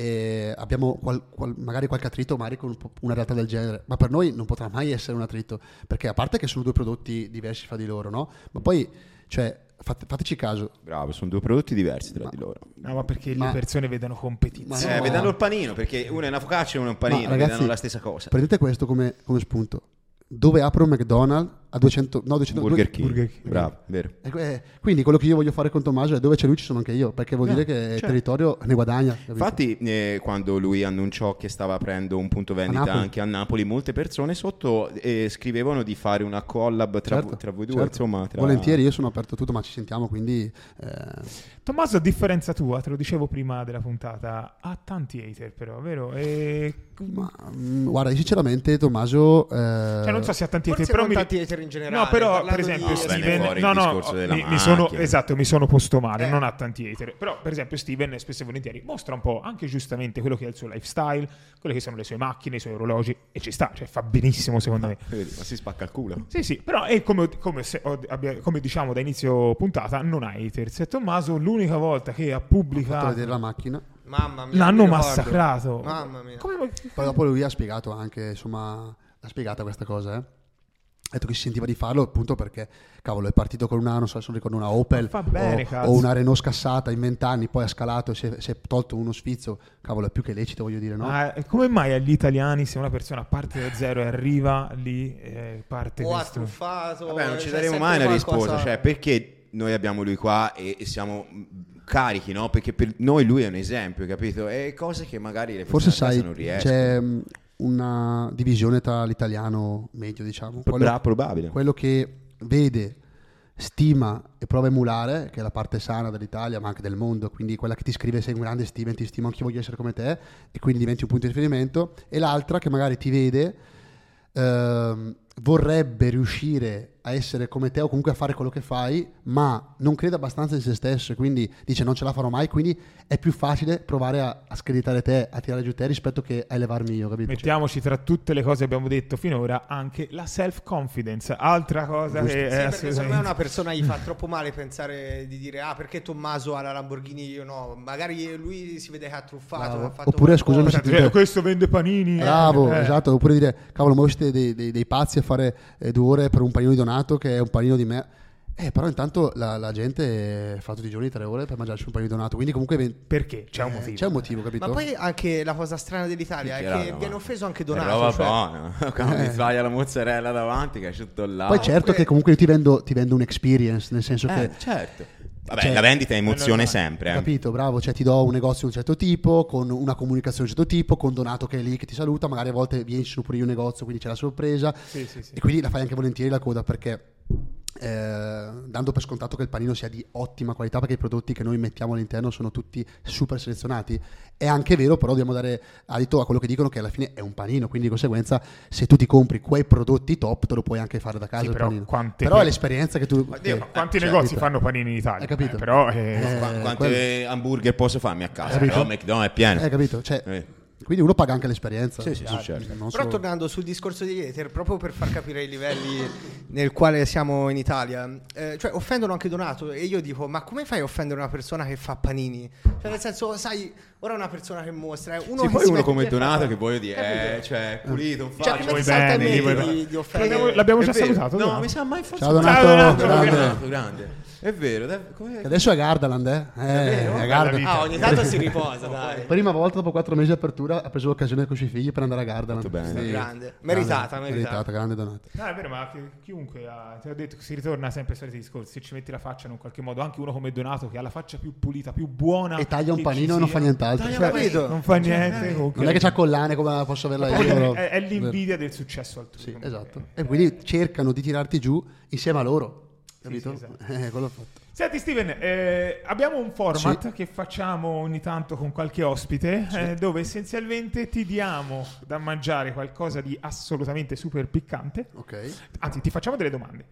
e abbiamo qual- qual- magari qualche attrito magari con una realtà del genere, ma per noi non potrà mai essere un attrito, perché a parte che sono due prodotti diversi fra di loro, no? Ma poi, cioè, fate- fateci caso, Bravo, sono due prodotti diversi tra di loro. No, ma perché Ma- le persone vedono competizione. Ma Eh, no. vedano il panino, perché uno è una focaccia e uno è un panino, Ma ragazzi, vedano la stessa cosa. prendete questo come, come spunto. Dove apro un McDonald's a 200, no, 200 Burger King. Burger King. Bravo, vero. Eh, eh, quindi quello che io voglio fare con Tommaso è dove c'è lui ci sono anche io, perché vuol No, dire che il certo. territorio ne guadagna. capito? Infatti, eh, quando lui annunciò che stava aprendo un punto vendita Napoli. anche a Napoli, molte persone sotto eh, scrivevano di fare una collab tra, Certo, tra voi due. certo. Insomma, tra- Volentieri, io sono aperto a tutto, ma ci sentiamo, quindi... eh, Tommaso, a differenza tua, te lo dicevo prima della puntata, ha tanti hater, però, vero? E... Ma mm, guarda, sinceramente, Tommaso. eh, Cioè, non so se ha tanti Forse hater, però non mi... tanti hater in generale. No, però, per esempio, di- Steven... No, no, mi, mi sono... Esatto, mi sono posto male, Eh. non ha tanti hater. Però, per esempio, Steven spesso e volentieri mostra un po', anche giustamente, quello che è il suo lifestyle, quelle che sono le sue macchine, i suoi orologi, e ci sta, cioè fa benissimo secondo me. Vedi, ma si spacca il culo. Sì, sì, però è come, come se- come diciamo da inizio puntata, non ha haters. E Tommaso l'unica volta che ha pubblicato... vedere la macchina. Mamma mia. L'hanno massacrato. Mamma mia. Come... Poi dopo lui ha spiegato anche, insomma, ha spiegata questa cosa, eh. Ha detto che si sentiva di farlo appunto perché, cavolo, è partito con una, non so se non ricordo, una Opel bene, o, o una Renault scassata in vent'anni, poi ha scalato e si è, si è tolto uno sfizio, cavolo, è più che lecito, voglio dire, no? Ma eh, come mai agli italiani se una persona parte da zero e arriva lì eh, parte O ha truffato. Vabbè, non ci c'è daremo mai una qualcosa- risposta. Cioè, perché noi abbiamo lui qua e, e siamo mh, carichi, no? Perché per noi lui è un esempio, capito? E cose che magari le Forse persone sai, non riescono. c'è mh, una divisione tra l'italiano medio, diciamo. Quello- probabile. quello che vede, stima e prova a emulare, che è la parte sana dell'Italia, ma anche del mondo, quindi quella che ti scrive sei un grande Steven, ti stimo anche io voglio essere come te, e quindi diventi un punto di riferimento, e l'altra che magari ti vede, ehm, vorrebbe riuscire a essere come te o comunque a fare quello che fai, ma non crede abbastanza in se stesso e quindi dice non ce la farò mai, quindi è più facile provare a, a screditare te, a tirare giù te rispetto che a elevarmi io, capito? Mettiamoci tra tutte le cose che abbiamo detto finora anche la self-confidence, altra cosa Giusto. che è Sì, perché secondo me una persona gli fa troppo male pensare di dire ah perché Tommaso ha la Lamborghini io no magari lui si vede che ha truffato ha fatto Oppure, scusami, Pensate, eh, questo vende panini. Bravo, Eh. esatto, oppure dire, cavolo, ma voi siete dei, dei- dei pazzi a fare eh, due ore per un panino di donato che è un panino di me. Eh, però intanto la, la gente fa tutti i giorni tre ore per mangiarsi un panino di donato, quindi comunque ven- Perché? C'è un eh, motivo. c'è un motivo, capito? ma poi anche la cosa strana dell'Italia è Che viene ma- offeso anche È Donato roba cioè- buona. [LAUGHS] Quando Eh. mi sbaglia la mozzarella davanti, che è tutto là. Poi certo comunque- che comunque io ti vendo, ti vendo un'experience, nel senso Eh, che... certo. Vabbè, Cioè, la vendita è emozione normale. sempre. eh. Capito, bravo, cioè ti do un negozio di un certo tipo, con una comunicazione di un certo tipo, con Donato che è lì che ti saluta, magari a volte vieni sono pure io in negozio, quindi c'è la sorpresa Sì, sì, sì. e quindi la fai anche volentieri la coda perché eh, dando per scontato che il panino sia di ottima qualità perché i prodotti che noi mettiamo all'interno sono tutti super selezionati è anche vero però dobbiamo dare adito a quello che dicono che alla fine è un panino quindi di conseguenza se tu ti compri quei prodotti top te lo puoi anche fare da casa Sì, però però per- è l'esperienza che tu Dio, che- quanti cioè, negozi capito? fanno panini in Italia? Hai capito? Eh, però eh, Eh, Qua- quanti hamburger posso farmi a casa? Però McDonald's è pieno. eh, capito cioè, Eh. Quindi uno paga anche l'esperienza Sì, sì, sì, certo. Però solo- tornando sul discorso degli hater, proprio per far capire i livelli nel quale siamo in Italia, eh, cioè offendono anche Donato e io dico, ma come fai a offendere una persona che fa panini? Cioè nel senso, sai, ora una persona che mostra, è uno Sì, che poi uno come e fa- Donato che voglio dire, eh, cioè, pulito, un Cioè, faccio. come vuoi bene, di, di offendere? L'abbiamo, l'abbiamo già vero. salutato. No, Donato. mi sa mai forse. Ciao, Donato. Donato. grande. Donato, grande. È vero, dai, com'è? Adesso è Gardaland eh, eh vero? è Gardaland. Ah, ogni tanto si riposa, [LAUGHS] dai. prima volta dopo quattro mesi di apertura ha preso l'occasione con i suoi figli per andare a Gardaland. Fatto bene. Sì. Grande. Meritata, meritata. grande donata. No, è vero, ma chi- chiunque ha, ti ho detto che si ritorna sempre ai soliti discorsi. Se ci metti la faccia in un qualche modo, anche uno come Donato che ha la faccia più pulita, più buona. E taglia un panino e non fa nient'altro. Cioè, non fa niente. comunque. Non è che c'ha collane come posso averla io. Però- è, è l'invidia del successo altrui. Sì, esatto. E quindi cercano di tirarti giù insieme a loro. Capito? sì, esatto. [LAUGHS] Eh, quello ho fatto. Senti Steven, eh, abbiamo un format che facciamo ogni tanto con qualche ospite eh, dove essenzialmente ti diamo da mangiare qualcosa di assolutamente super piccante. Ok. Anzi, ti facciamo delle domande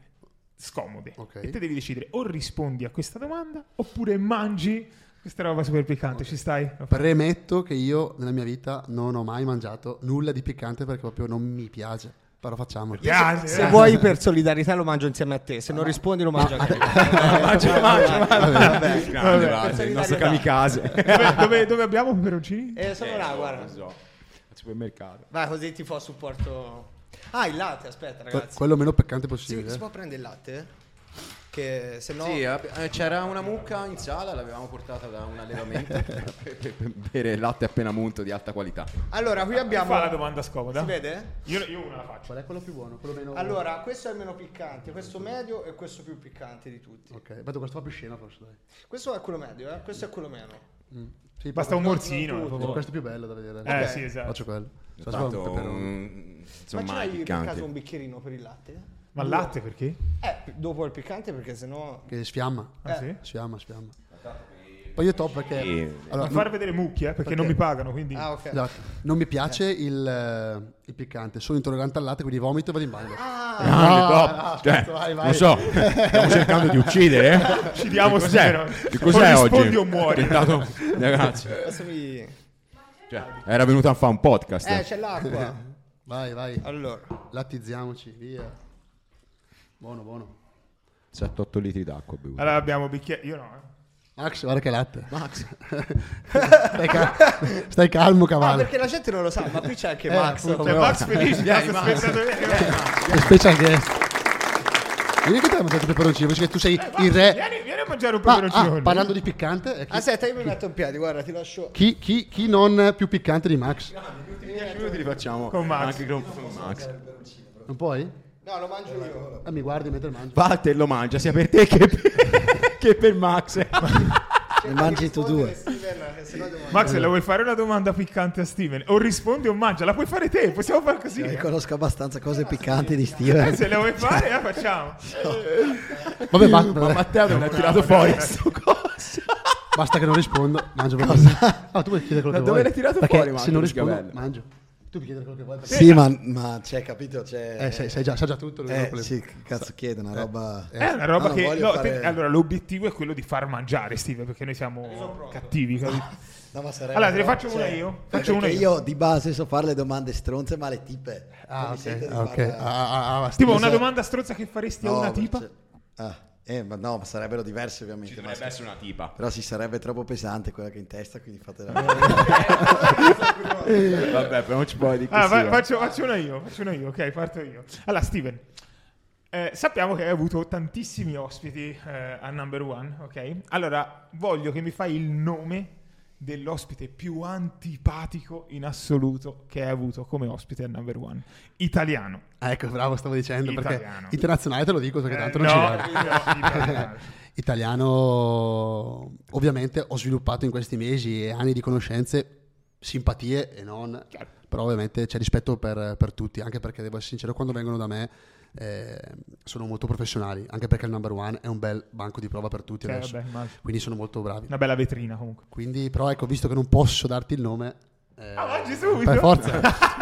scomode Ok. e te devi decidere o rispondi a questa domanda oppure mangi questa roba super piccante. Ci stai? Premetto che io nella mia vita non ho mai mangiato nulla di piccante perché proprio non mi piace. Però facciamolo. Piace, Se eh? vuoi per solidarietà lo mangio insieme a te, se non rispondi lo mangio anche. Vase, il nostro kamikaze. dove, dove- dove abbiamo peperoncini? Eh, sono là, Non guarda. lo so. Al supermercato. Vai, così ti fa supporto. Ah, il latte, aspetta, ragazzi. quello meno peccante Si, possibile. si può prendere il latte? Che se no. Sì, eh, c'era una mucca in sala, l'avevamo portata da un allevamento per, per- per bere latte appena munto di alta qualità. Allora, qui abbiamo. Fa la domanda scomoda. Si vede? Io, io una la faccio. Qual è quello più buono? Quello meno... Allora, questo è il meno piccante, questo medio e questo più piccante di tutti. Ok, vedo questo fa più scena forse, dai. Questo è quello medio, eh? Questo è quello meno. Sì, Basta un non proprio. Questo è più bello da vedere. Eh Ok. sì, esatto. Faccio quello. Faccio un un- Ma insomma, c'hai per caso un bicchierino per il latte? Ma il latte perché? Eh, dopo il piccante perché sennò... Che sfiamma. Ah, Eh. sì? Sfiamma, sfiamma. Poi io top perché... Sì. Allora, Non far vedere mucchie, eh, perché, perché- non mi pagano, quindi... Ah, ok. Esatto. Non mi piace il, eh, il piccante, sono intollerante al latte, quindi vomito e vado in bagno. Ah, Grande, No, top. no, Cioè, aspetta, vai, vai. Non so, stiamo cercando di uccidere. eh? [LAUGHS] Ci diamo Che cos'è? Che O cos'è oggi? o muori. Tentato- Ragazzi, adesso mi... cioè, era venuto a fare un podcast. Eh, c'è l'acqua. [LAUGHS] Vai, vai. allora, Lattizziamoci, via. Buono, buono. 7-8 litri d'acqua bevuto. Allora abbiamo bicchiere... Io no, eh. Max, guarda che latte. Max. [LAUGHS] stai, ca- stai calmo, ah, cavallo. perché la gente non lo sa, ma qui c'è anche Eh, Max. appunto. Cioè, Max felice, Dai, sta Max. me. Che special guest. Vieni che ti hai mangiato il peperoncino, perché tu sei il re. Vieni, vieni a mangiare un Ah, peperoncino. ah, con noi. parlando di piccante, eh, chi, Aspetta, io mi metto in piedi, guarda, ti lascio... chi, chi- chi non più piccante di Max? 10 minuti li facciamo Con Max. anche con, con Max. Non puoi? No, lo mangio io. Eh, mi guardi mentre mangio. Vatte lo mangia sia per te che per, [LAUGHS] che per Max. Ne [LAUGHS] mangi tu due. Steven, se no Max, la vuoi fare una domanda piccante a Steven? O rispondi o mangia, la puoi fare te, possiamo fare così. Io eh. conosco abbastanza cose piccanti di Eh, Steven. Se la vuoi fare, la facciamo. Vabbè, basta, Ma [LAUGHS] Matteo non ha tirato fuori sto coso. basta che non rispondo, mangio per Ah, tu puoi chiedere quello Da che dove vuoi. l'hai tirato Perché fuori, se Marco, non rispondo, mangio. Tu puoi chiedere quello che vuoi. perché- Sì, [LAUGHS] ma, ma c'è, capito? C'è... Eh, sai, sai già, sa già tutto. lui, Eh, sì, che cazzo chiede, una roba... È una roba No, che. no, fare- te- allora, l'obiettivo è quello di far mangiare, Steve, perché noi siamo cattivi. capito? [LAUGHS] No, ma sarebbe Allora, te ne faccio una cioè, io? perché Faccio una io. io di base so fare le domande stronze, ma le tipe. Ah, mi ok. di ah, Ah, ah, Tipo, una so- domanda strozza che faresti a No, una tipa? cioè- ah, eh, ma no, ma sarebbero diverse ovviamente. Ci dovrebbe essere una tipa. Però si sarebbe troppo pesante quella che è in testa, quindi fatela. [LAUGHS] [LAUGHS] Vabbè, però non ci puoi dire Ah, eh. faccio, faccio una io, faccio una io, ok, parto io. Allora, Steven, eh, sappiamo che hai avuto tantissimi ospiti eh, a Number One, ok? Allora, voglio che mi fai il nome dell'ospite più antipatico in assoluto che hai avuto come ospite a Number One. Italiano. Ah, ecco, bravo, stavo dicendo. Perché Italiano. internazionale te lo dico perché Eh, tanto non no, ci io- italiano. [LAUGHS] Italiano, ovviamente ho sviluppato in questi mesi e anni di conoscenze simpatie e non, però ovviamente c'è rispetto per, per tutti, anche perché devo essere sincero, quando vengono da me eh, sono molto professionali, anche perché il number one è un bel banco di prova per tutti Cioè, adesso, vabbè, quindi sono molto bravi. Una bella vetrina comunque. Quindi, però ecco, visto che non posso darti il nome, eh, Ah, mangi subito? per forza,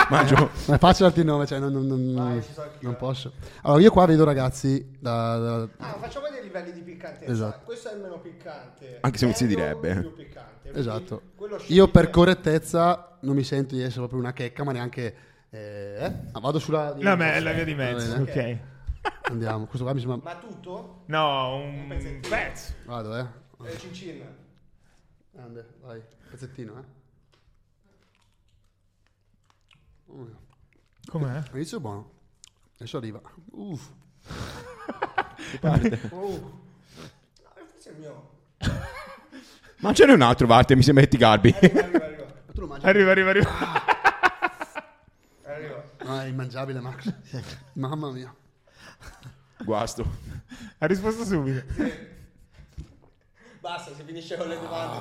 Mangio. [LAUGHS] non è facile darti il nome, cioè non, non- non- non posso. Allora, io qua vedo ragazzi da- da, Ah, facciamo dei livelli di piccantezza. Esatto. Questo è il meno piccante. Anche se non si direbbe. più piccante. Esatto. Io per correttezza non mi sento di essere proprio una checca, ma neanche... Eh, eh? Ah, vado sulla... La, me- la via di mezzo, ok. Andiamo, questo qua mi sembra... Ma tutto? No, un pezzo. Vado, eh. Eh, cincin. Grande, vai. Pezzettino, eh. Oh, Com'è? Inizio buono. Adesso arriva. Uff. [LAUGHS] [LAUGHS] Oh. Forse è il mio. Ma ce n'è un altro, Varte, mi sembra che ti garbi. Arriva, arriva, arriva. Ma tu lo mangi Arriva, arriva, arriva. [LAUGHS] No, è immangiabile, Max. [LAUGHS] Mamma mia. Guasto. Ha risposto subito. Basta, si finisce con le domande.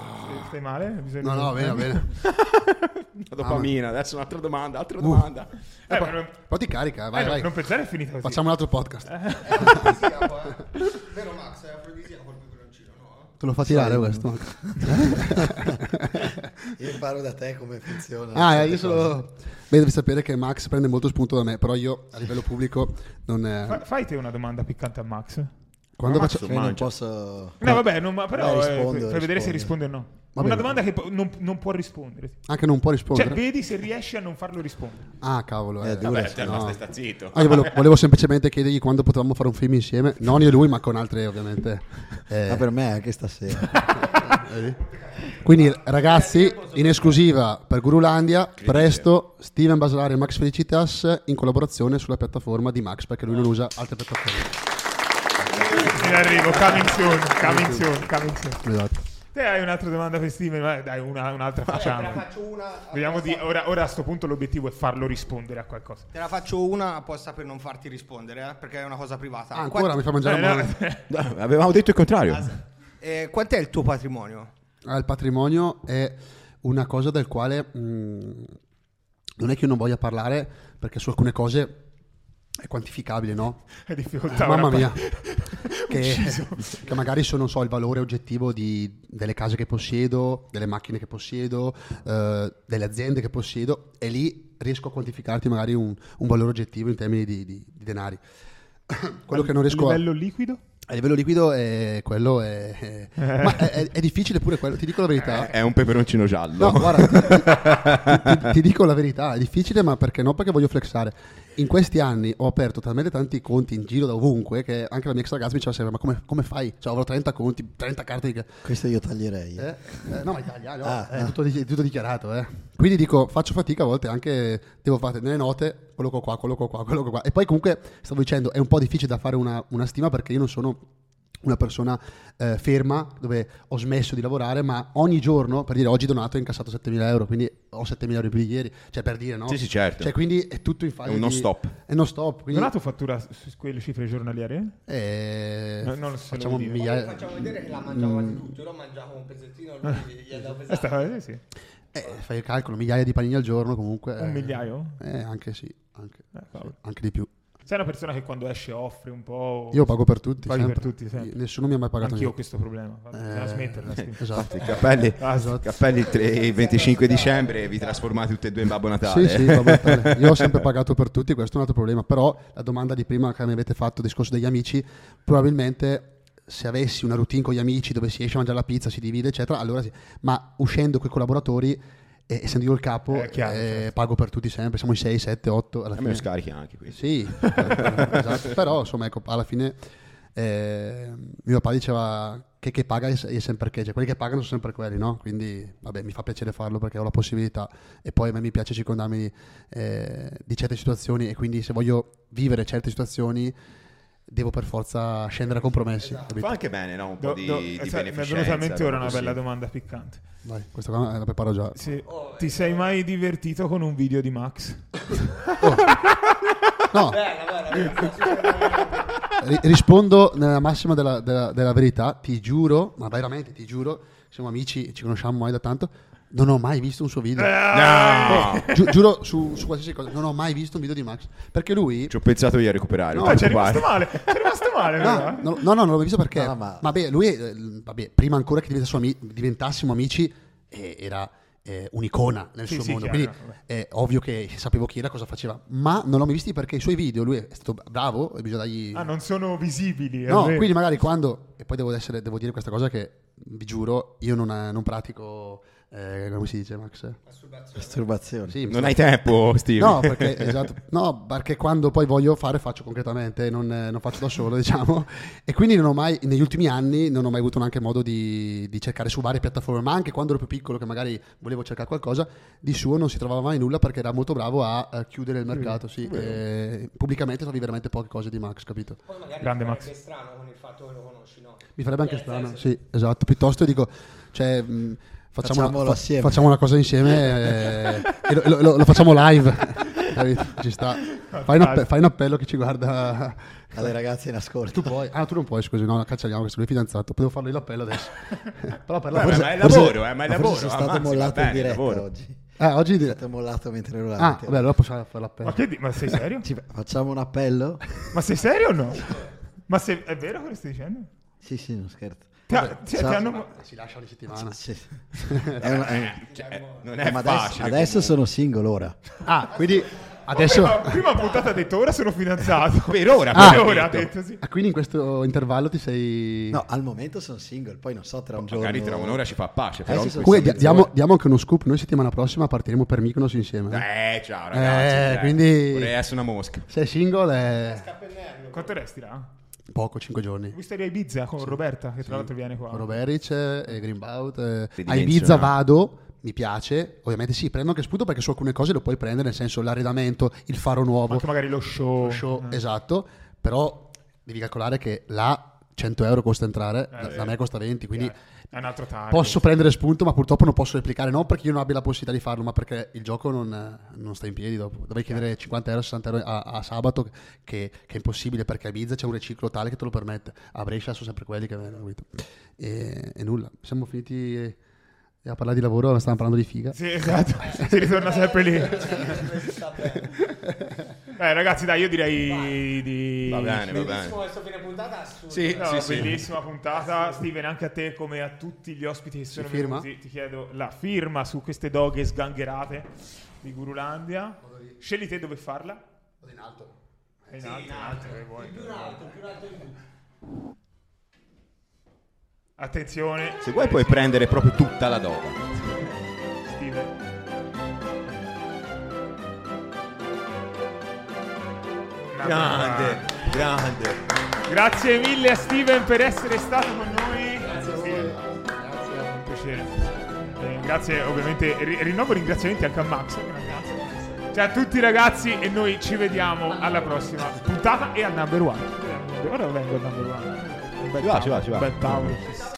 Stai male? No, Bisogna- no, bene, bene. [LAUGHS] La dopamina, adesso un'altra domanda, altra Uh. domanda. Eh, ma non, Poi ti carica, vai, eh, no, vai. non pensare è finita così. Facciamo un altro podcast. Afrodisiaco, eh. Vero Max, è afrodisiaco il peperoncino, no? Te lo fa tirare questo. [LAUGHS] Io imparo da te come funziona. Ah, io solo... Beh, devi sapere che Max prende molto spunto da me, però io a livello pubblico non è... Fa- fai te una domanda piccante a Max. Quando Ma faccio... Max Io non posso... No, vabbè, non- ma però Vai, eh, rispondo, fai vedere se rispondo. risponde o no. Vabbè. Una domanda che non, non può rispondere. Anche non può rispondere. Cioè, vedi se riesci a non farlo rispondere. Ah, cavolo. Eh, Eh, dura, Vabbè, no. basta, sta zitto. Ah, io volevo, volevo semplicemente chiedergli quando potevamo fare un film insieme, non io e lui, ma con altre ovviamente. Eh, Ma per me anche stasera. [LAUGHS] Quindi ragazzi, in esclusiva per Gurulandia, presto Steven Basolari e Max Felicitas in collaborazione sulla piattaforma di Max, perché lui non usa altre piattaforme. In arrivo, coming soon, coming soon, coming soon. Esatto. Te hai un'altra domanda per Steven? Dai, una- un'altra facciamo. Te la faccio una. Vediamo di, ora, ora a sto punto l'obiettivo è farlo rispondere a qualcosa. Te la faccio una apposta per non farti rispondere, eh, perché è una cosa privata. Ah, ancora mi Quanti- fa mangiare Eh, la no, [LAUGHS] Avevamo detto il contrario. Eh, quant'è il tuo patrimonio? Ah, il patrimonio è una cosa del quale mh, non è che io non voglia parlare, perché su alcune cose è quantificabile, no? [LAUGHS] È difficoltà. Mamma mia, [LAUGHS] che, [LAUGHS] che magari sono, non so, il valore oggettivo di- delle case che possiedo, delle macchine che possiedo, eh, delle aziende che possiedo, e lì riesco a quantificarti magari un, un valore oggettivo in termini di, di- di denari. [COUGHS] Quello che non riesco a... livello liquido? A livello liquido è quello è, è- ma è, è- è difficile pure quello, ti dico la verità. È un peperoncino giallo. No, guarda, ti, ti- ti [LAUGHS] dico la verità, è difficile, ma perché no? Perché voglio flexare. In questi anni ho aperto talmente tanti conti in giro da ovunque che anche la mia ex ragazza mi diceva sempre: Ma come, come fai? Cioè, avrò 30 conti, 30 carte di. Questo io taglierei. Eh? Eh, no, ma italiano, Ah, è ah. tutto, tutto dichiarato. eh. Quindi dico, faccio fatica a volte anche, devo fare nelle note, colloco qua, colloco qua, colloco qua. E poi comunque, stavo dicendo, è un po' difficile da fare una, una stima perché io non sono una persona eh, ferma dove ho smesso di lavorare, ma ogni giorno, per dire oggi donato, ho incassato 7.000 euro, quindi ho 7.000 euro in più di ieri, cioè per dire, no? Sì, sì, certo. Cioè, quindi è tutto in fase È un non di- stop. È non stop, quindi Donato fattura su quelle cifre giornaliere? eh, No, non se lo facciamo migliaia... Facciamo vedere che la mangiavate tutti. Io lo mangiavo un pezzettino, lui [LAUGHS] gli andavo Eh, pesante. sta- eh, sì. Eh, fai il calcolo, migliaia di panini al giorno comunque. Un eh, migliaio? Eh, anche sì, anche, Eh, cavolo. anche di più. Sei una persona che quando esce offre un po'. Io pago per tutti. Paghi sempre. per tutti, sempre. Nessuno mi ha mai pagato Anch'io ho questo problema. Bisogna Eh, smetterla. [LAUGHS] Esatto. I cappelli, [LAUGHS] Ah, esatto. cappelli il tre- il 25 dicembre vi trasformate tutti e due in Babbo Natale. Sì, sì, Babbo Natale. [LAUGHS] Io ho sempre pagato per tutti, questo è un altro problema. Però la domanda di prima che mi avete fatto, discorso degli amici, probabilmente se avessi una routine con gli amici dove si esce a mangiare la pizza, si divide, eccetera, allora sì. Ma uscendo con i collaboratori, e essendo io il capo, Eh, chiaro, eh, certo. pago per tutti sempre. Siamo in 6, 7, 8. Alla A me lo scarichi anche quindi. Sì, [LAUGHS] esatto. però insomma, ecco, alla fine eh, mio papà diceva che che paga è è sempre che, cioè quelli che pagano sono sempre quelli, no? Quindi vabbè, mi fa piacere farlo perché ho la possibilità e poi a me mi piace circondarmi eh, di certe situazioni e quindi se voglio vivere certe situazioni devo per forza scendere a compromessi. capito? Fa anche bene, no? Un po' Do- di, do- di eh, sai, mi è beneficenza. venuta a mente ora una così. bella domanda piccante. Vai, questa qua la preparo già. Sì. Ti sei mai divertito con un video di Max? [LAUGHS] No, ri- rispondo nella massima della, della- della verità, ti giuro, ma veramente ti giuro, siamo amici, ci conosciamo mai da tanto, non ho mai visto un suo video. No! Giu- giuro su, su qualsiasi cosa, non ho mai visto un video di Max. Perché lui... Ci ho pensato io a recuperare. No, non Ah, ci è preoccupare. rimasto male. Ci è rimasto male, No, eh. no, no, no, non l'ho visto perché... No, ma- Vabbè, lui, eh, vabbè, prima ancora che diventassimo, ami- diventassimo amici, eh, era eh, un'icona nel Sì, suo sì, mondo. chiaro, Quindi vabbè. è ovvio che sapevo chi era, cosa faceva. Ma non l'ho mai visto perché i suoi video, lui è stato bravo, bisogna dargli... Ah, non sono visibili. No, vero. quindi magari quando, e poi devo, essere, devo dire questa cosa che vi giuro, io non, non pratico, eh, come si dice Max? Masturbazione. Sì, Non hai tempo, Steve. No perché, esatto, no, perché quando poi voglio fare faccio concretamente, non, eh, non faccio da solo, diciamo. E quindi non ho mai, negli ultimi anni, non ho mai avuto neanche modo di, di cercare su varie piattaforme, ma anche quando ero più piccolo, che magari volevo cercare qualcosa, di suo non si trovava mai nulla perché era molto bravo a, eh, chiudere il mercato. Sì. E pubblicamente trovi veramente poche cose di Max, capito? Poi magari Grande Max. strano con il fatto che lo conosci, no? Mi farebbe anche strano, sì, esatto. Piuttosto dico, cioè, mh, Facciamo, Facciamolo una, fa- assieme. facciamo una cosa insieme eh, [LAUGHS] e lo, lo- lo facciamo live. Ci sta. Fai un, appe- fai un appello che ci guarda. Alle ragazze in ascolto. Tu puoi. Ah, tu non puoi, scusi, no, cancelliamo questo, lui è fidanzato. Potevo farlo io l'appello adesso. [LAUGHS] Però per la Beh, forse- ma è forse- lavoro, eh, ma è lavoro. sono stato ammazzi, mollato in bene, diretta lavoro. oggi. Ah, oggi È stato mollato mentre ero Ah, davanti. vabbè, allora possiamo fare l'appello. Ma, che di- ma sei serio? Ci- facciamo un appello? Ma sei serio o no? [LAUGHS] Ma se- è vero quello che stai dicendo? Sì, sì, non scherzo. Ti- ti ciao. hanno... Si lascia ogni settimana. Sì. [LAUGHS] È una- è- Cioè, non è ma adesso, facile. adesso comunque. sono single ora. Ah, quindi adesso. Prima, prima puntata ha detto ora sono fidanzato. [LAUGHS] Per ora, [LAUGHS] Ah, per ora ha detto. detto sì. Ah, quindi in questo intervallo ti sei. No, al momento sono single, poi non so tra un giorno. Magari tra un'ora ci fa pace. Eh, Però sì, Comunque, diamo, diamo anche uno scoop. Noi settimana prossima partiremo per Mykonos insieme. eh. Eh, ciao ragazzi. Eh, quindi- Vorrei essere una mosca. Se è single è Quanto resti là? Poco, 5 giorni. A Ibiza con Roberta, che tra l'altro viene qua. Roberic e Greenbaut. eh, A. Ibiza vado, mi piace. Ovviamente sì, prendo anche spunto perché su alcune cose lo puoi prendere, nel senso l'arredamento, il faro nuovo, Anche magari lo show. lo show, Eh. esatto. Però devi calcolare che là 100 euro costa entrare, da, sì. da me costa 20, quindi È un altro target. posso prendere spunto, ma purtroppo non posso replicare, non perché io non abbia la possibilità di farlo, ma perché il gioco non, non sta in piedi dopo. Dovrei chiedere 50 euro, 60 euro a, a sabato, che, che è impossibile perché a Ibiza c'è un riciclo tale che te lo permette. A Brescia sono sempre quelli che vengono, capito? E, e nulla, siamo finiti eh, a parlare di lavoro, stavamo parlando di figa. Sì, esatto. si ritorna sempre lì. [LAUGHS] Eh, ragazzi, dai, io direi di... Va bene, va bene. Bellissimo questo fine puntata. assurdo. Sì, No, sì, sì. bellissima puntata. Steven, anche a te, come a tutti gli ospiti che sono firma? venuti, ti chiedo la firma su queste doghe sgangherate di Gurulandia. Scegli te dove farla. In alto. È in alto, in alto, dove vuoi. Attenzione, Se vuoi puoi prendere proprio tutta la doga. Grande, grande. Grazie mille a Steven per essere stato con noi. Grazie Steven. Grazie, è un piacere. Eh, grazie, ovviamente, ri- rinnovo ringraziamenti anche a Max. Grazie. Ciao a tutti ragazzi e noi ci vediamo alla prossima puntata e al number one. Ora vengo al number one. Ci va, ci va, ci va. Bel tavolo.